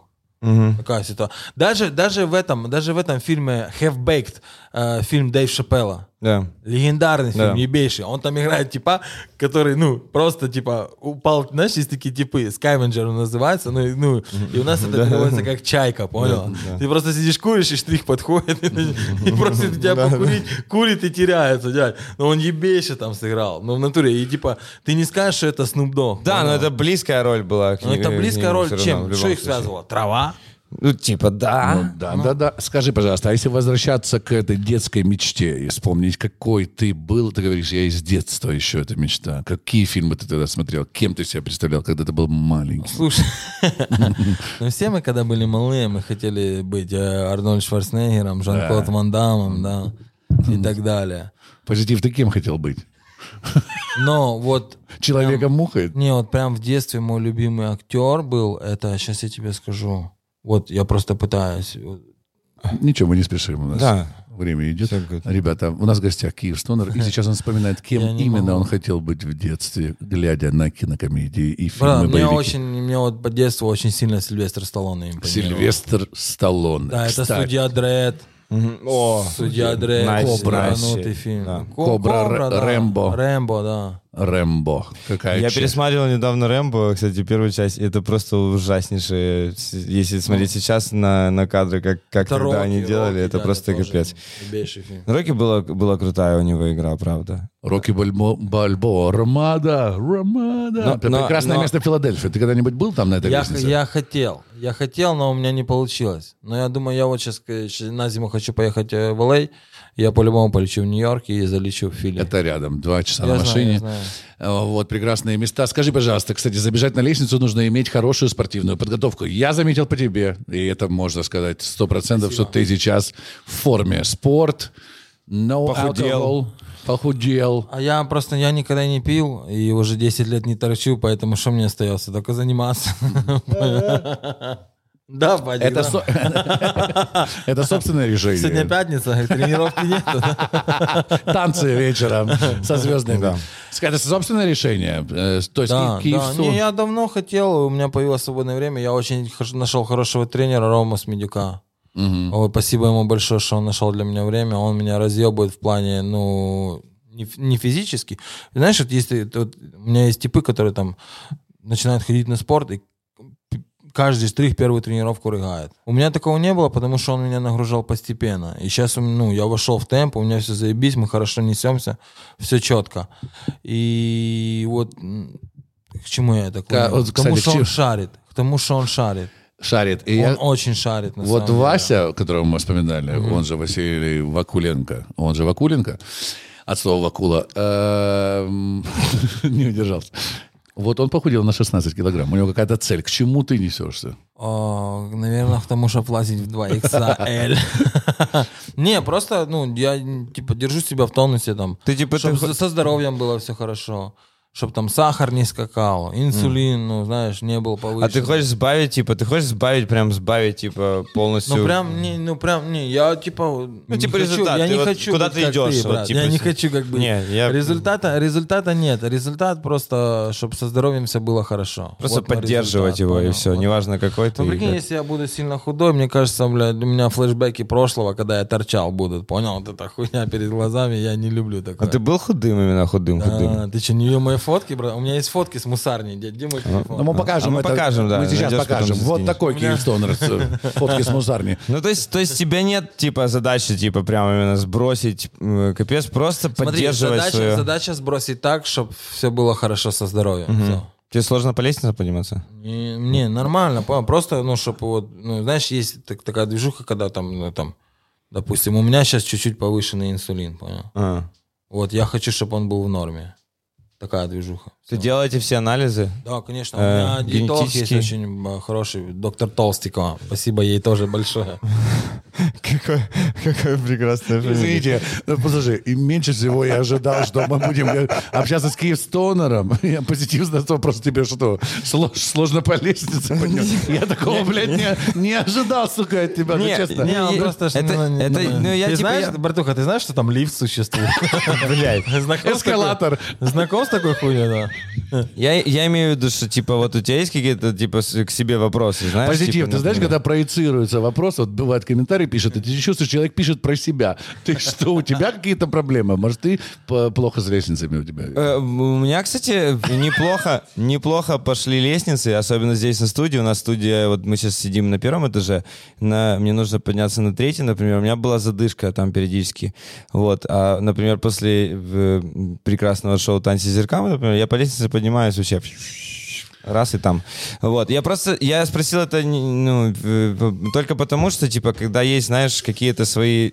Speaker 3: Такая ситуация. Даже, даже, в этом, даже в этом фильме Have Baked, э, фильм Дэйв Шапелла,
Speaker 4: Да.
Speaker 3: Легендарный фильм,
Speaker 4: Да.
Speaker 3: ебейший. Он там играет типа, который, ну, просто типа упал, знаешь, есть такие типы, Скайвенджер он называется, ну, и- ну и у нас это переводится как чайка, понял? Ты просто сидишь, куришь, и штрих подходит, и, просит тебя покурить, курит и теряется, дядь. Но он ебейше там сыграл, ну, в натуре, и типа, ты не скажешь, что это Snoop Dogg.
Speaker 4: Да, но это близкая роль была.
Speaker 3: Ну, это близкая роль чем? Что их связывало? Трава?
Speaker 4: Ну, типа, да.
Speaker 5: Ну, да, да, да. Скажи, пожалуйста, а если возвращаться к этой детской мечте и вспомнить, какой ты был, ты говоришь, я из детства еще эта мечта. Какие фильмы ты тогда смотрел? Кем ты себя представлял, когда ты был маленький?
Speaker 3: Слушай, ну все мы, когда были малые, мы хотели быть э, Арнольд Шварценеггером, Жан-Клод Ван Дамом, да, и так далее.
Speaker 5: Позитив, ты кем хотел быть?
Speaker 3: Но вот...
Speaker 5: Человеком-мухой?
Speaker 3: Не, вот прям в детстве мой любимый актер был, это, сейчас я тебе скажу, вот я просто пытаюсь. вот,
Speaker 5: Ничего, мы не спешим. У нас
Speaker 4: Да.
Speaker 5: время идет. Ребята, у нас в гостях Киев Стонер, и сейчас он вспоминает, кем именно
Speaker 3: могу.
Speaker 5: он хотел быть в детстве, глядя на кинокомедии и фильмы
Speaker 3: Брат, мне
Speaker 5: боевики.
Speaker 3: очень, мне вот по детству очень сильно Сильвестр Сталлоне импонировал.
Speaker 5: Сильвестр Сталлоне.
Speaker 3: Да, это
Speaker 5: Кстати,
Speaker 3: судья Дред.
Speaker 4: Мгм. О,
Speaker 3: Судья Дред.
Speaker 4: Nice,
Speaker 5: Кобра.
Speaker 4: nice.
Speaker 3: фильм.
Speaker 4: Да.
Speaker 3: Ко-
Speaker 5: Кобра, Р-
Speaker 3: да.
Speaker 5: Рэмбо.
Speaker 3: Рэмбо, да.
Speaker 5: Рэмбо. Какая
Speaker 4: Я
Speaker 5: честь.
Speaker 4: пересматривал недавно Рэмбо, кстати, первую часть. Это просто ужаснейшее. Если смотреть сейчас на, на кадры, как, как
Speaker 3: Это
Speaker 4: тогда
Speaker 3: Рокки,
Speaker 4: они делали,
Speaker 3: Рокки,
Speaker 4: это
Speaker 3: да,
Speaker 4: просто
Speaker 3: тоже
Speaker 4: капец. Рокки была, была крутая у него игра, правда.
Speaker 5: Рокки Бальбо, Бальбо, Ромада, Ромада.
Speaker 4: Но-
Speaker 5: Это
Speaker 4: но-
Speaker 5: прекрасное
Speaker 3: но-
Speaker 5: место в Филадельфии. Ты когда-нибудь был там на этой
Speaker 3: Я,
Speaker 5: лестнице?
Speaker 3: я хотел, я хотел, но у меня не получилось. Но я думаю, я вот сейчас на зиму хочу поехать э, в Л.А. Я по-любому полечу в Нью-Йорк и залечу в Фили.
Speaker 5: Это рядом, два часа
Speaker 3: Я
Speaker 5: на
Speaker 3: знаю,
Speaker 5: машине.
Speaker 3: я знаю.
Speaker 5: Э, Вот, прекрасные места. Скажи, пожалуйста, кстати, забежать на лестницу нужно иметь хорошую спортивную подготовку. Я заметил по тебе, и это можно сказать сто процентов, что ты сейчас в форме. Спорт, no
Speaker 4: Похудел.
Speaker 5: alcohol, похудел.
Speaker 3: А я просто, я никогда не пил, и уже 10 лет не торчу, поэтому что мне остается? Только заниматься. Да, Вадик,
Speaker 5: Это,
Speaker 3: да.
Speaker 5: со- это собственное
Speaker 3: Сегодня
Speaker 5: решение.
Speaker 3: пятница, говорит, тренировки нет.
Speaker 5: Танцы вечером со звездами.
Speaker 4: Да.
Speaker 5: Это собственное решение. Э, То есть
Speaker 3: Да,
Speaker 5: Ки- Киев
Speaker 3: да.
Speaker 5: Су-
Speaker 3: Не, я давно хотел, у меня появилось свободное время, я очень нашел хорошего тренера Рома Смедюка. Ой, спасибо ему большое, что он нашел для меня время. Он меня разъебывает в плане, ну, не, не физически. Знаешь, вот есть, вот у меня есть типы, которые там начинают ходить на спорт и каждый штрих первую тренировку рыгает. У меня такого не было, потому что он меня нагружал постепенно. И сейчас, ну, я вошел в темп, у меня все заебись, мы хорошо несемся, все четко. И вот к чему я это клоню?
Speaker 5: вот,
Speaker 3: К тому,
Speaker 5: кстати,
Speaker 3: что
Speaker 5: к
Speaker 3: он шарит. К тому, что он шарит.
Speaker 5: шарит. И
Speaker 3: он
Speaker 5: я-
Speaker 3: очень шарит, на
Speaker 5: Вот
Speaker 3: самом деле.
Speaker 5: Вася, которого мы вспоминали, он же Василий Вакуленко, он же Вакуленко, от слова Вакула, эм, не удержался. Вот он похудел на 16 килограмм. У него какая-то цель. К чему ты несешься?
Speaker 3: О, наверное, к тому, чтобы влазить в 2XL. Не, просто, ну, я, типа, держу себя в тонусе, там.
Speaker 4: Ты, типа,
Speaker 3: Чтобы со здоровьем было все хорошо. Чтобы там сахар не скакал, инсулин, ну, знаешь, не был повышен.
Speaker 4: А ты хочешь сбавить, типа, ты хочешь сбавить, прям сбавить, типа, полностью...
Speaker 3: Ну прям, не, ну прям, не, я типа,
Speaker 4: Ну, типа,
Speaker 3: хочу,
Speaker 4: результат,
Speaker 3: я не
Speaker 4: вот
Speaker 3: хочу
Speaker 4: куда ты идешь,
Speaker 3: ты,
Speaker 4: вот, типа,
Speaker 3: я не хочу как бы.
Speaker 4: Не, я-
Speaker 3: Результата, результата нет, результат просто, чтобы со здоровьем все было хорошо.
Speaker 4: Просто
Speaker 3: Вот
Speaker 4: поддерживать его, и
Speaker 3: понял?
Speaker 4: все,
Speaker 3: Вот.
Speaker 4: неважно какой ты.
Speaker 3: Ну,
Speaker 4: и
Speaker 3: прикинь,
Speaker 4: как.
Speaker 3: если я буду сильно худой, мне кажется, блядь, у меня флешбеки прошлого, когда я торчал, будут. Понял? Вот эта хуйня перед глазами, я не люблю
Speaker 4: А
Speaker 3: такое.
Speaker 4: ты был худым именно, худым, худым?
Speaker 3: А, ты что, не мои фотки, брат? У меня есть фотки с мусарни, дядь, где мой телефон?
Speaker 5: Ну, мы покажем
Speaker 4: А мы
Speaker 5: это.
Speaker 4: покажем, да,
Speaker 5: Мы сейчас
Speaker 4: найдешь,
Speaker 5: покажем. Вот такой Стонер. с- Фотки с мусарни.
Speaker 4: Ну, то есть, то есть тебя нет, типа, задачи, типа, прямо именно сбросить э, капец, просто
Speaker 3: Смотри,
Speaker 4: поддерживать
Speaker 3: задача,
Speaker 4: свое...
Speaker 3: задача сбросить так, чтобы все было хорошо со здоровьем. Всё.
Speaker 4: Тебе сложно по лестнице подниматься?
Speaker 3: Не, не, нормально. Просто, ну, чтобы вот, ну, знаешь, есть так- такая движуха, когда там, ну, там, Допустим, у меня сейчас чуть-чуть повышенный инсулин, понял?
Speaker 4: А.
Speaker 3: Вот я хочу, чтобы он был в норме. Такая движуха.
Speaker 4: Ты делаете все анализы?
Speaker 3: Да, конечно. У
Speaker 4: Э,
Speaker 3: меня есть
Speaker 4: генетический.
Speaker 3: очень э, хороший, доктор Толстикова. Спасибо ей тоже большое.
Speaker 4: Какое, какое прекрасное
Speaker 5: Извините, ну, послушай, и меньше всего я ожидал, что мы будем говорить- общаться с Киевстонером. Я позитивно то просто тебе что, сло- сложно по лестнице поднялся? Я такого, блядь, не, не ожидал, сука, от тебя, ну,
Speaker 4: Не,
Speaker 5: честно.
Speaker 4: не,
Speaker 3: он просто
Speaker 4: это-
Speaker 3: ну,
Speaker 4: это-
Speaker 3: ну,
Speaker 4: ну, я
Speaker 3: Ты
Speaker 4: типа,
Speaker 3: знаешь,
Speaker 4: я-
Speaker 3: Братуха, ты знаешь, что там лифт существует?
Speaker 4: Блядь.
Speaker 5: Эскалатор.
Speaker 3: Знаком с такой хуйней, да?
Speaker 4: Я, я имею в виду, что, типа, вот у тебя есть какие-то, типа, к себе вопросы, знаешь?
Speaker 5: Позитив.
Speaker 4: типа,
Speaker 5: ты знаешь, когда проецируется вопрос, вот бывает комментарий пишет, и ты чувствуешь, человек пишет про себя. Ты что, у тебя какие-то проблемы? Может, ты плохо с лестницами у тебя?
Speaker 4: Э, У меня, кстати, неплохо, неплохо пошли лестницы, особенно здесь на студии. У нас студия, вот мы сейчас сидим на первом этаже, на, мне нужно подняться на третий, например. У меня была задышка там периодически. Вот. А, например, после э, прекрасного шоу «Танцы с зерками», например, я по лестнице поднимаюсь вообще раз и там. Вот. Я просто, я спросил это ну, только потому, что, типа, когда есть, знаешь, какие-то свои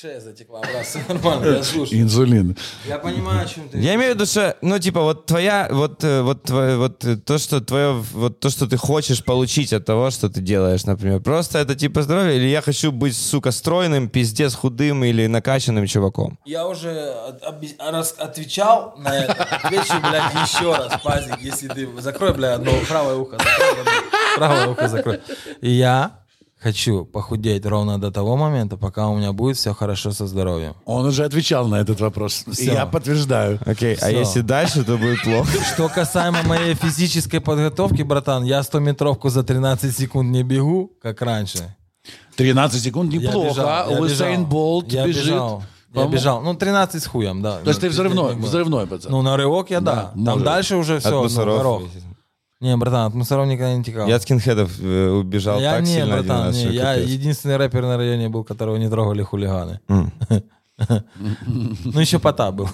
Speaker 3: Шея затекла, брат, все нормально, я слушаю.
Speaker 5: Инсулин.
Speaker 3: Я понимаю, о чем ты.
Speaker 4: Я имею в виду, что, ну, типа, вот твоя, вот, э, вот, твое, вот э, то, что твое, вот то, что ты хочешь получить от того, что ты делаешь, например. Просто это типа здоровье, или я хочу быть, сука, стройным, пиздец, худым или накачанным чуваком.
Speaker 3: Я уже отвечал на это. Отвечу, блядь, еще раз, пазик, если ты... Закрой, блядь, одно правое ухо. Закрой, правое ухо закрой. Я хочу похудеть ровно до того момента, пока у меня будет все хорошо со здоровьем.
Speaker 5: Он уже отвечал на этот вопрос. И
Speaker 3: Всё.
Speaker 5: Я подтверждаю.
Speaker 4: Окей, а
Speaker 3: Всё.
Speaker 4: если дальше, то будет плохо.
Speaker 3: Что касаемо моей физической подготовки, братан, я 100-метровку за 13 секунд не бегу, как раньше.
Speaker 5: 13 секунд неплохо.
Speaker 3: бежал.
Speaker 5: Болт
Speaker 3: я
Speaker 5: бежит.
Speaker 3: Бежал. Я
Speaker 5: По-моему,
Speaker 3: бежал. Ну, 13 с хуем, да.
Speaker 5: То есть
Speaker 3: Ну,
Speaker 5: ты взрывной,
Speaker 3: пиздец,
Speaker 5: взрывной пацан.
Speaker 3: Ну, на рывок я да.
Speaker 5: Да,
Speaker 3: Там
Speaker 5: может.
Speaker 3: дальше уже
Speaker 4: От
Speaker 3: все, ну,
Speaker 4: мусоров.
Speaker 3: горох. Не, братан, от мусоров никогда не текал.
Speaker 4: Я от скинхедов э, убежал
Speaker 3: я
Speaker 4: так
Speaker 3: не,
Speaker 4: сильно один
Speaker 3: братан,
Speaker 4: раз,
Speaker 3: не, я единственный рэпер на районе был, которого не трогали хулиганы. Ну, еще Пота был.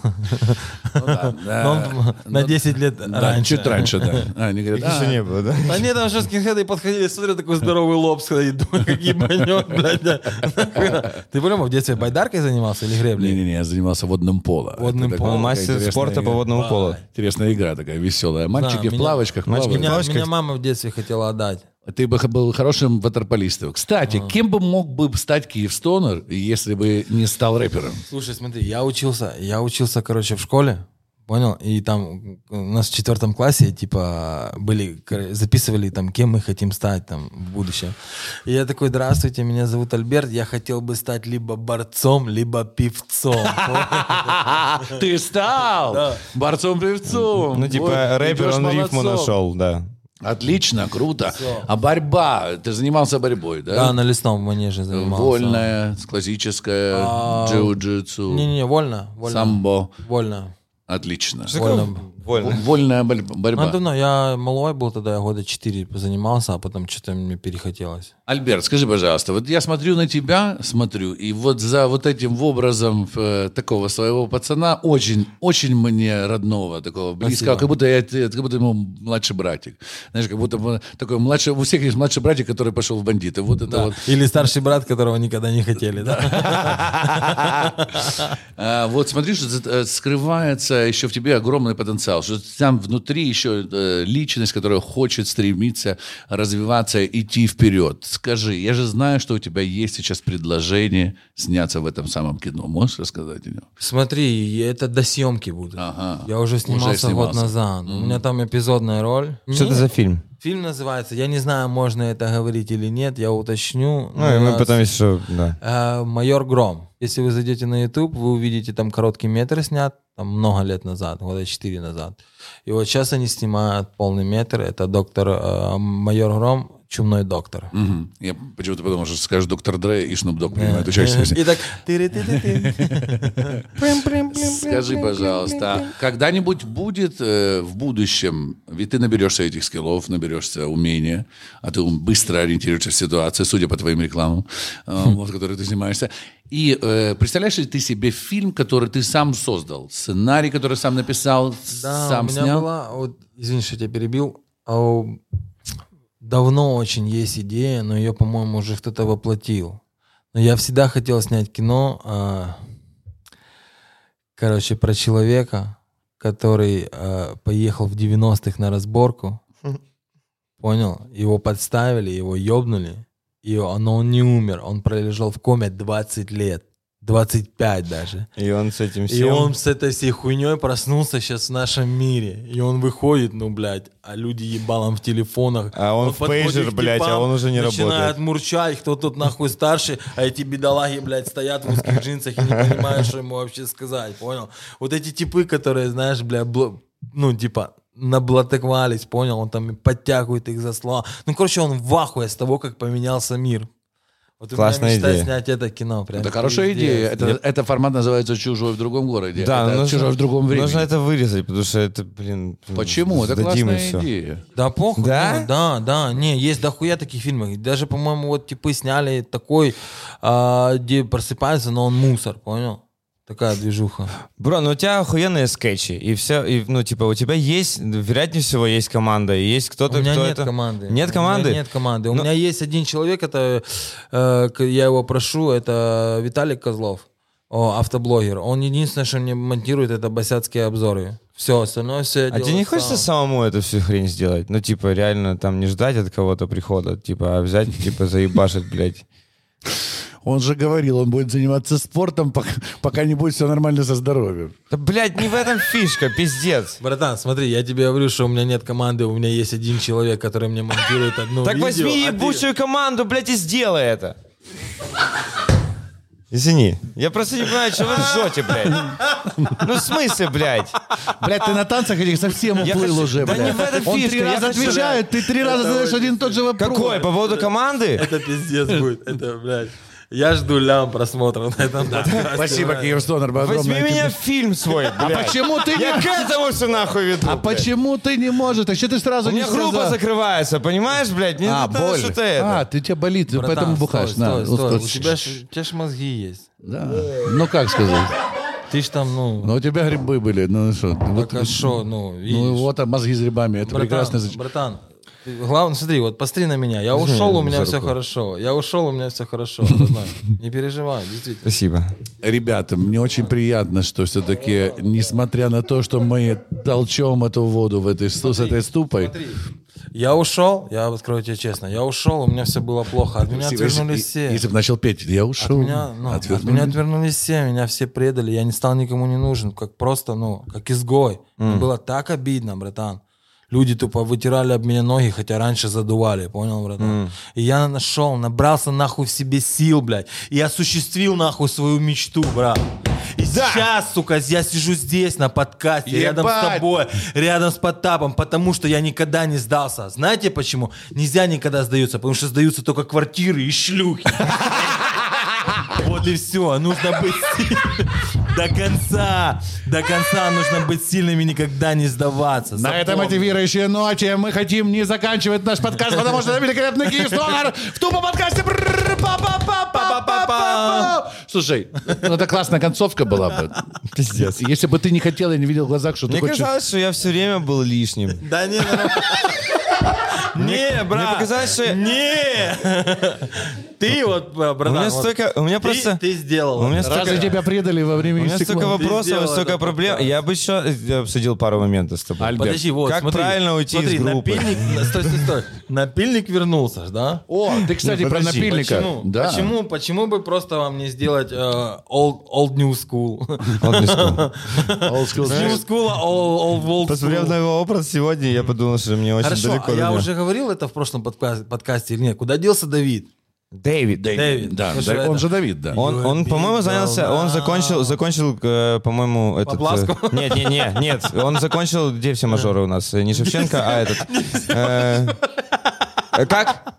Speaker 3: Но он на 10 лет
Speaker 5: Да,
Speaker 3: раньше.
Speaker 5: чуть раньше, да. А, Они говорят,
Speaker 4: Еще
Speaker 5: «А,
Speaker 4: не было, да?
Speaker 3: Да нет, там же скинхеды подходили, смотрю, такой здоровый лоб стоит, думаю, как ебанет, блядь. Ты по-любому в детстве байдаркой занимался или греблей?
Speaker 5: Не-не-не, я занимался водным поло.
Speaker 3: Водным поло.
Speaker 4: Мастер спорта по водному полу.
Speaker 5: Интересная игра такая, веселая. Мальчики в плавочках
Speaker 4: мальчики в Плавочках.
Speaker 3: меня мама в детстве хотела отдать.
Speaker 5: Ты бы был хорошим ватерполистом. Кстати, кем бы мог бы стать Киевстонер, если бы не стал рэпером?
Speaker 3: Слушай, смотри, я учился, я учился, короче, в школе, понял? И там у нас в четвертом классе, типа, были, записывали там, кем мы хотим стать там в будущем. И я такой, здравствуйте, меня зовут Альберт, я хотел бы стать либо борцом, либо певцом.
Speaker 5: Ты стал борцом-певцом.
Speaker 4: Ну, типа, рэпер, он рифму нашел, да.
Speaker 5: Отлично, круто. А борьба? Ты занимался борьбой,
Speaker 3: Да,
Speaker 5: да?
Speaker 3: на лесном манеже занимался.
Speaker 5: Вольная, классическая,
Speaker 3: А,
Speaker 5: джиу-джитсу,
Speaker 3: Не-не-не, вольно, вольно.
Speaker 5: самбо.
Speaker 3: Вольно.
Speaker 5: Отлично.
Speaker 3: Вольно.
Speaker 5: Вольная борь- борьба.
Speaker 3: Ну, давно, я малой был тогда, я года 4 занимался, а потом что-то мне перехотелось.
Speaker 5: Альберт, скажи, пожалуйста, вот я смотрю на тебя, смотрю, и вот за вот этим образом э, такого своего пацана, очень, очень мне родного, такого близкого,
Speaker 3: Спасибо.
Speaker 5: как будто я, это- как будто ему младший братик. Знаешь, как будто такой младший, у всех есть младший братик, который пошел в бандиты. Вот это
Speaker 3: Да.
Speaker 5: вот.
Speaker 3: Или старший брат, которого никогда не хотели, да?
Speaker 5: А, Вот смотри, что э, скрывается еще в тебе огромный потенциал, что там внутри еще э, личность, которая хочет стремиться развиваться, идти вперед. Скажи, я же знаю, что у тебя есть сейчас предложение сняться в этом самом кино. Можешь рассказать о нем?
Speaker 3: Смотри, это до съемки будет.
Speaker 5: Ага.
Speaker 3: Я уже снимался,
Speaker 5: снимался.
Speaker 3: год назад. У меня там эпизодная роль.
Speaker 4: Что это за фильм?
Speaker 3: Фильм называется, я не знаю, можно это говорить или нет, я уточню.
Speaker 4: Ну, и мы потом еще, да.
Speaker 3: Э, Майор Гром. Если вы зайдете на YouTube, вы увидите там короткий метр снят, там много лет назад, года 4 назад. И вот сейчас они снимают полный метр. Это доктор э, Майор Гром, чумной доктор.
Speaker 5: Мгм. Я почему-то подумал, что скажешь доктор Дре и Шнуп Дог принимают участие.
Speaker 3: И так...
Speaker 5: Скажи, пожалуйста, когда-нибудь будет э, в будущем, ведь ты наберешься этих скиллов, наберешься умения, а ты быстро ориентируешься в ситуации, судя по твоим рекламам, э, вот, в которых ты снимаешься. И э, представляешь ли ты себе фильм, который ты сам создал, сценарий, который сам написал,
Speaker 3: Да,
Speaker 5: сам
Speaker 3: у меня
Speaker 5: снял?
Speaker 3: была, вот, извини, что я тебя перебил, а у- давно очень есть идея, но ее, по-моему, уже кто-то воплотил. Но я всегда хотел снять кино, а, короче, про человека, который а, поехал в 90-х на разборку. Понял? Его подставили, его ёбнули. И он, но он не умер. Он пролежал в коме 20 лет. 25 даже.
Speaker 4: И он с этим
Speaker 3: И
Speaker 4: всем...
Speaker 3: он с этой всей хуйней проснулся сейчас в нашем мире. И он выходит, ну, блядь, а люди ебалом в телефонах.
Speaker 4: А он в
Speaker 3: подходит
Speaker 4: пейджер, блядь, а он уже не
Speaker 3: Начинает
Speaker 4: работает.
Speaker 3: мурчать, кто тут нахуй старший, а эти бедолаги, блядь, стоят в узких джинсах и не понимают, что ему вообще сказать, понял? Вот эти типы, которые, знаешь, бля, бл- ну, типа, наблатыковались, понял? Он там и подтягивает их за слова. Ну, короче, он в ахуе с того, как поменялся мир. Вот
Speaker 4: Классная идея.
Speaker 3: снять это кино. Прям
Speaker 5: Это хорошая идея. Это, это формат называется «Чужой в другом городе».
Speaker 4: Да,
Speaker 5: это
Speaker 4: нужно,
Speaker 5: «Чужой в другом времени».
Speaker 4: нужно это вырезать, потому что это, блин...
Speaker 5: Почему? Это классная
Speaker 4: всё.
Speaker 5: идея.
Speaker 3: Да похуй.
Speaker 4: Да?
Speaker 3: ну, да, да. Не, есть дохуя таких фильмов. Даже, по-моему, вот типы сняли такой, а, где просыпается, но он мусор, понял? Такая движуха.
Speaker 4: Бро, ну у тебя охуенные скетчи, и все, и, ну, типа, у тебя есть, вероятнее всего, есть команда, и есть
Speaker 3: У
Speaker 4: кто-то,
Speaker 3: меня
Speaker 4: кто
Speaker 3: нет
Speaker 4: это...
Speaker 3: команды.
Speaker 4: Нет команды?
Speaker 3: У меня нет команды. У
Speaker 4: Ну-
Speaker 3: меня есть один человек, это э, я его прошу, это Виталик Козлов, о, автоблогер. Он единственное, что мне монтирует, это басяцкие обзоры. Все, остальное все.
Speaker 4: А тебе не хочется самому эту всю хрень сделать? Ну, типа, реально там не ждать от кого-то прихода, типа, а взять, типа, заебашить, блядь.
Speaker 5: Он же говорил, он будет заниматься спортом, пока, пока не будет все нормально со здоровьем.
Speaker 4: Да, блядь, не в этом фишка, пиздец.
Speaker 3: Братан, смотри, я тебе говорю, что у меня нет команды, у меня есть один человек, который мне монтирует одно
Speaker 4: Так
Speaker 3: видео,
Speaker 4: возьми
Speaker 3: а ты-
Speaker 4: команду, блядь, и сделай это. Извини, я просто не понимаю, что вы ржете, блядь. Ну, в смысле, блядь?
Speaker 5: Блядь, ты на танцах этих совсем
Speaker 4: Я
Speaker 5: уплыл
Speaker 4: хочу-
Speaker 5: уже,
Speaker 4: Да
Speaker 5: блядь.
Speaker 4: не в этом
Speaker 5: Он
Speaker 4: фишка,
Speaker 5: три
Speaker 4: я
Speaker 5: раза
Speaker 4: хочу-
Speaker 5: отвечает, ты три раза задаешь один и тот же вопрос.
Speaker 4: Какой? По поводу команды?
Speaker 3: Это пиздец будет. Это, блядь. Я жду лям просмотров на этом подкасте.
Speaker 5: Спасибо, Киев Стонер, огромное.
Speaker 4: Возьми меня в фильм свой,
Speaker 5: А почему ты
Speaker 4: Я
Speaker 5: не...
Speaker 4: к этому все нахуй веду,
Speaker 5: А почему ты не можешь? А что ты сразу
Speaker 4: У
Speaker 5: не
Speaker 4: меня группа закрывается, понимаешь, блядь? Мне
Speaker 5: А, боль.
Speaker 4: что-то это.
Speaker 5: А, ты тебя болит, ты поэтому бухаешь.
Speaker 3: Стой, стой.
Speaker 5: вот,
Speaker 3: У тебя ж, у мозги есть.
Speaker 5: Да. Ну, как сказать?
Speaker 3: Ты ж там, ну,
Speaker 5: Ну, у тебя грибы были, ну что? Вот,
Speaker 3: так а шо, ну,
Speaker 5: ну,
Speaker 3: видишь.
Speaker 5: вот а мозги с грибами, это
Speaker 3: братан,
Speaker 5: прекрасно.
Speaker 3: братан, главное, смотри, вот посмотри на меня. Я ушел, у меня все хорошо. Я ушел, у меня все хорошо. Не переживай, действительно.
Speaker 4: Спасибо.
Speaker 5: Ребята, мне очень приятно, что все-таки, несмотря на то, что мы толчем эту воду в этой, с этой ступой,
Speaker 3: Я ушел, я открою тебе честно, я ушел, у меня все было плохо. От меня отвернулись все.
Speaker 5: если бы начал петь, я
Speaker 3: От
Speaker 5: ушел,
Speaker 3: меня, ну, от
Speaker 5: отвернули.
Speaker 3: меня отвернулись все, меня все предали, я не стал никому не нужен, как просто, ну, как изгой. Мне было так обидно, братан. Люди тупо вытирали об меня ноги, хотя раньше задували, понял, братан? И я нашел, набрался нахуй в себе сил, блядь, и осуществил нахуй свою мечту, брат. И сейчас, сука, я сижу здесь на подкасте, рядом с
Speaker 5: Ебать!
Speaker 3: тобой, рядом с Потапом, потому что я никогда не сдался. Знаете почему? Нельзя никогда сдаются, потому что сдаются только квартиры и шлюхи. Вот и все. Нужно быть сильным. До конца. До конца нужно быть сильными, никогда не сдаваться.
Speaker 5: На этой мотивирующей ноте мы хотим не заканчивать наш подкаст, потому что это великолепный Киев в тупо подкасте. Слушай, ну это классная концовка была бы.
Speaker 4: Пиздец.
Speaker 5: Если бы ты не хотел и не видел в глазах, что ты
Speaker 4: Мне
Speaker 5: хочешь...
Speaker 4: казалось, что я все время был лишним.
Speaker 3: Да не, ну- не, брат.
Speaker 4: показалось, что-
Speaker 3: Не. Ты вот, братан.
Speaker 4: У меня столько... У меня
Speaker 3: ты-
Speaker 4: просто...
Speaker 3: Ты сделал.
Speaker 4: У меня столько-
Speaker 5: Разве тебя предали во время
Speaker 4: У меня столько вопросов столько проблем. Я бы еще э, обсудил пару моментов с тобой.
Speaker 5: Альберт.
Speaker 3: Подожди, вот,
Speaker 4: Как правильно уйти
Speaker 3: смотри,
Speaker 4: из группы?
Speaker 3: Напильник, стой, стой, стой. Напильник вернулся, да?
Speaker 5: О, ты, кстати,
Speaker 4: Ну,
Speaker 5: про напильника.
Speaker 3: Почему? Почему? Бы просто вам не сделать э, old, old new school?
Speaker 4: Вот не скажу.
Speaker 5: Old school.
Speaker 3: New school, old
Speaker 4: Посмотрев на
Speaker 3: school.
Speaker 4: его образ сегодня, я подумал, что мне очень далеко
Speaker 3: а я уже говорил это в прошлом подка- подкасте или нет? Куда делся Давид?
Speaker 4: Дэвид.
Speaker 3: Дэвид.
Speaker 5: Да,
Speaker 3: Ну,
Speaker 5: да,
Speaker 3: что
Speaker 5: он
Speaker 3: это?
Speaker 5: же Давид, да.
Speaker 4: Он, он, по-моему, занялся, он закончил, закончил, э, по-моему, этот... Э, Нет, нет, нет, нет, он закончил, где все мажоры у нас? Э, Не Шевченко, а этот... э, э, Как?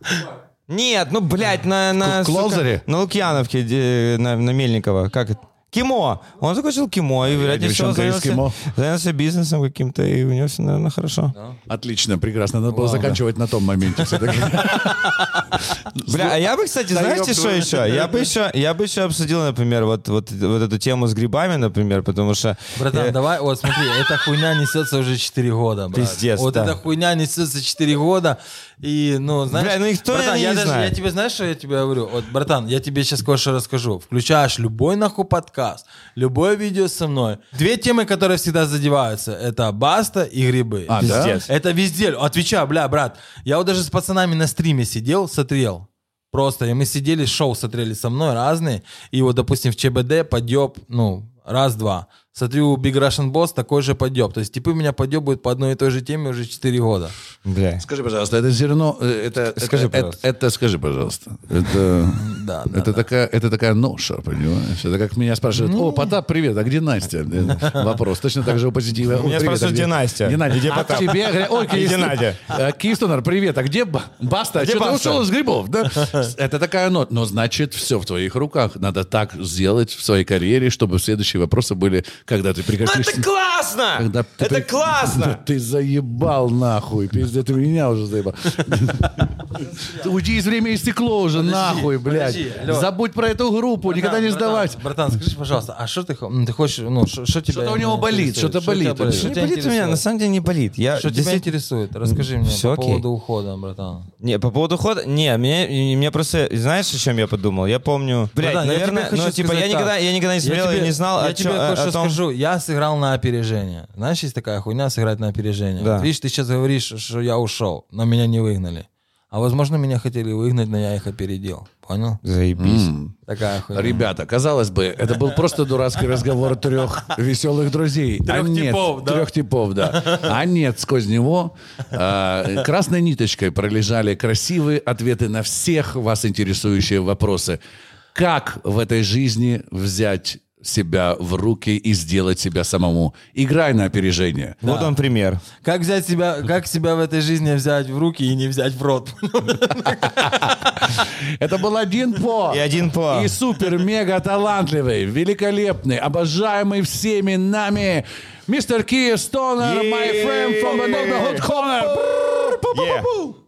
Speaker 4: Нет, ну, блядь, на... на
Speaker 5: В Клоузере?
Speaker 4: сука, На Лукьяновке, где- на, на Мельникова. Как это? Кимо. Он закончил кимо, и, вероятнее всего,
Speaker 5: девчонка из
Speaker 4: занялся,
Speaker 5: кимо.
Speaker 4: занялся бизнесом каким-то, и у него все, наверное, хорошо.
Speaker 5: Отлично, прекрасно. Надо было заканчивать на том моменте.
Speaker 4: Бля, а я бы, кстати,
Speaker 5: Да
Speaker 4: знаете,
Speaker 5: ёб
Speaker 4: что
Speaker 5: твою.
Speaker 4: еще? Я бы еще, я бы еще обсудил, например, вот, вот, вот эту тему с грибами, например, потому что...
Speaker 3: Братан,
Speaker 4: э,
Speaker 3: давай, вот смотри, эта хуйня несется уже 4 года, брат.
Speaker 4: Пиздец,
Speaker 3: Вот
Speaker 4: да.
Speaker 3: эта хуйня несется 4 года, и, ну, знаешь...
Speaker 4: Бля, ну никто,
Speaker 3: братан, я
Speaker 4: не
Speaker 3: даже,
Speaker 4: знает.
Speaker 3: я тебе, знаешь, что я тебе говорю? Вот, братан, я тебе сейчас кое-что расскажу. Включаешь любой нахуй подкаст, любое видео со мной. Две темы, которые всегда задеваются, это баста и грибы.
Speaker 5: А, да?
Speaker 4: Пиздец.
Speaker 3: Это везде. Отвечаю, бля, брат. Я вот даже с пацанами на стриме сидел, смотрел. Просто. И мы сидели, шоу смотрели со мной разные. И вот, допустим, в ЧБД подъеб, ну, раз-два. Смотрю, Big Russian Boss такой же подъеб. То есть типы меня подъебывают по одной и той же теме уже 4 года.
Speaker 4: Бля.
Speaker 5: Скажи, пожалуйста, это зерно, э, это,
Speaker 4: Скажи,
Speaker 5: это,
Speaker 4: пожалуйста.
Speaker 5: это, это скажи, пожалуйста, это,
Speaker 3: Да, да,
Speaker 5: это
Speaker 3: да.
Speaker 5: такая, это такая ноша, понимаешь? Это как меня спрашивают,
Speaker 4: Ну.
Speaker 5: о, Потап, привет, а где Настя? Э, Вопрос, точно так же у позитива. «О,
Speaker 4: Меня
Speaker 5: а
Speaker 4: спрашивают, где Настя?
Speaker 5: Где Настя?
Speaker 4: Где
Speaker 5: А
Speaker 4: Потап?
Speaker 5: к тебе говорят, ой,
Speaker 4: Где Надя?
Speaker 5: Киевстонер, привет, а где Ба- Баста?
Speaker 4: Где
Speaker 5: Что ты
Speaker 4: Баста?
Speaker 5: ушел из грибов? Да? Это такая нота. Но значит, все в твоих руках. Надо так сделать в своей карьере, чтобы следующие вопросы были, когда ты
Speaker 4: Ну
Speaker 5: прекратишь...
Speaker 4: это классно!
Speaker 5: Когда ты
Speaker 4: это
Speaker 5: при-
Speaker 4: классно!
Speaker 5: Да ты заебал нахуй, пиздец, ты меня уже заебал. Ты Уйди из время и стекло уже, нахуй, блядь. Забудь про эту группу, никогда не сдавать.
Speaker 3: Братан, скажи, пожалуйста, а что ты, хо- ну, ты хочешь, ну, что тебя
Speaker 5: Что-то у него болит, что-то болит.
Speaker 3: Что
Speaker 4: Не болит у меня, на самом деле не болит. Я
Speaker 3: Что тебя
Speaker 4: действительно-
Speaker 3: интересует? Расскажи мне по поводу ухода, братан.
Speaker 4: Не, по поводу хода, не, мне, просто, знаешь, о чем я подумал? Я помню, блядь, наверное,
Speaker 3: тебе
Speaker 4: ну, типа, я никогда,
Speaker 3: так.
Speaker 4: я никогда не смотрел
Speaker 3: тебе-
Speaker 4: и не знал
Speaker 3: тебе
Speaker 4: о том,
Speaker 3: скажу. Я сыграл на опережение. Знаешь, есть такая хуйня сыграть на опережение.
Speaker 4: Да.
Speaker 3: Вот видишь, ты сейчас говоришь, что я ушел, но меня не выгнали. А возможно, меня хотели выгнать, но я их опередил. Понял?
Speaker 4: Заебись.
Speaker 3: Такая хуйня.
Speaker 5: Ребята, казалось бы, это был просто дурацкий разговор трех веселых друзей. а
Speaker 3: Трех
Speaker 5: нет,
Speaker 3: типов, да?
Speaker 5: Трех типов, да. А нет, сквозь него а, красной ниточкой пролежали красивые ответы на всех вас интересующие вопросы. Как в этой жизни взять себя в руки и сделать себя самому? Играй на опережение.
Speaker 4: Вот он пример.
Speaker 3: Как взять себя, как себя в этой жизни взять в руки и не взять в рот?
Speaker 5: Это был один по.
Speaker 4: И один по.
Speaker 5: И супер-мега талантливый, великолепный, обожаемый всеми нами мистер Киев Стонер, my friend from the neighborhood corner.
Speaker 4: Yeah.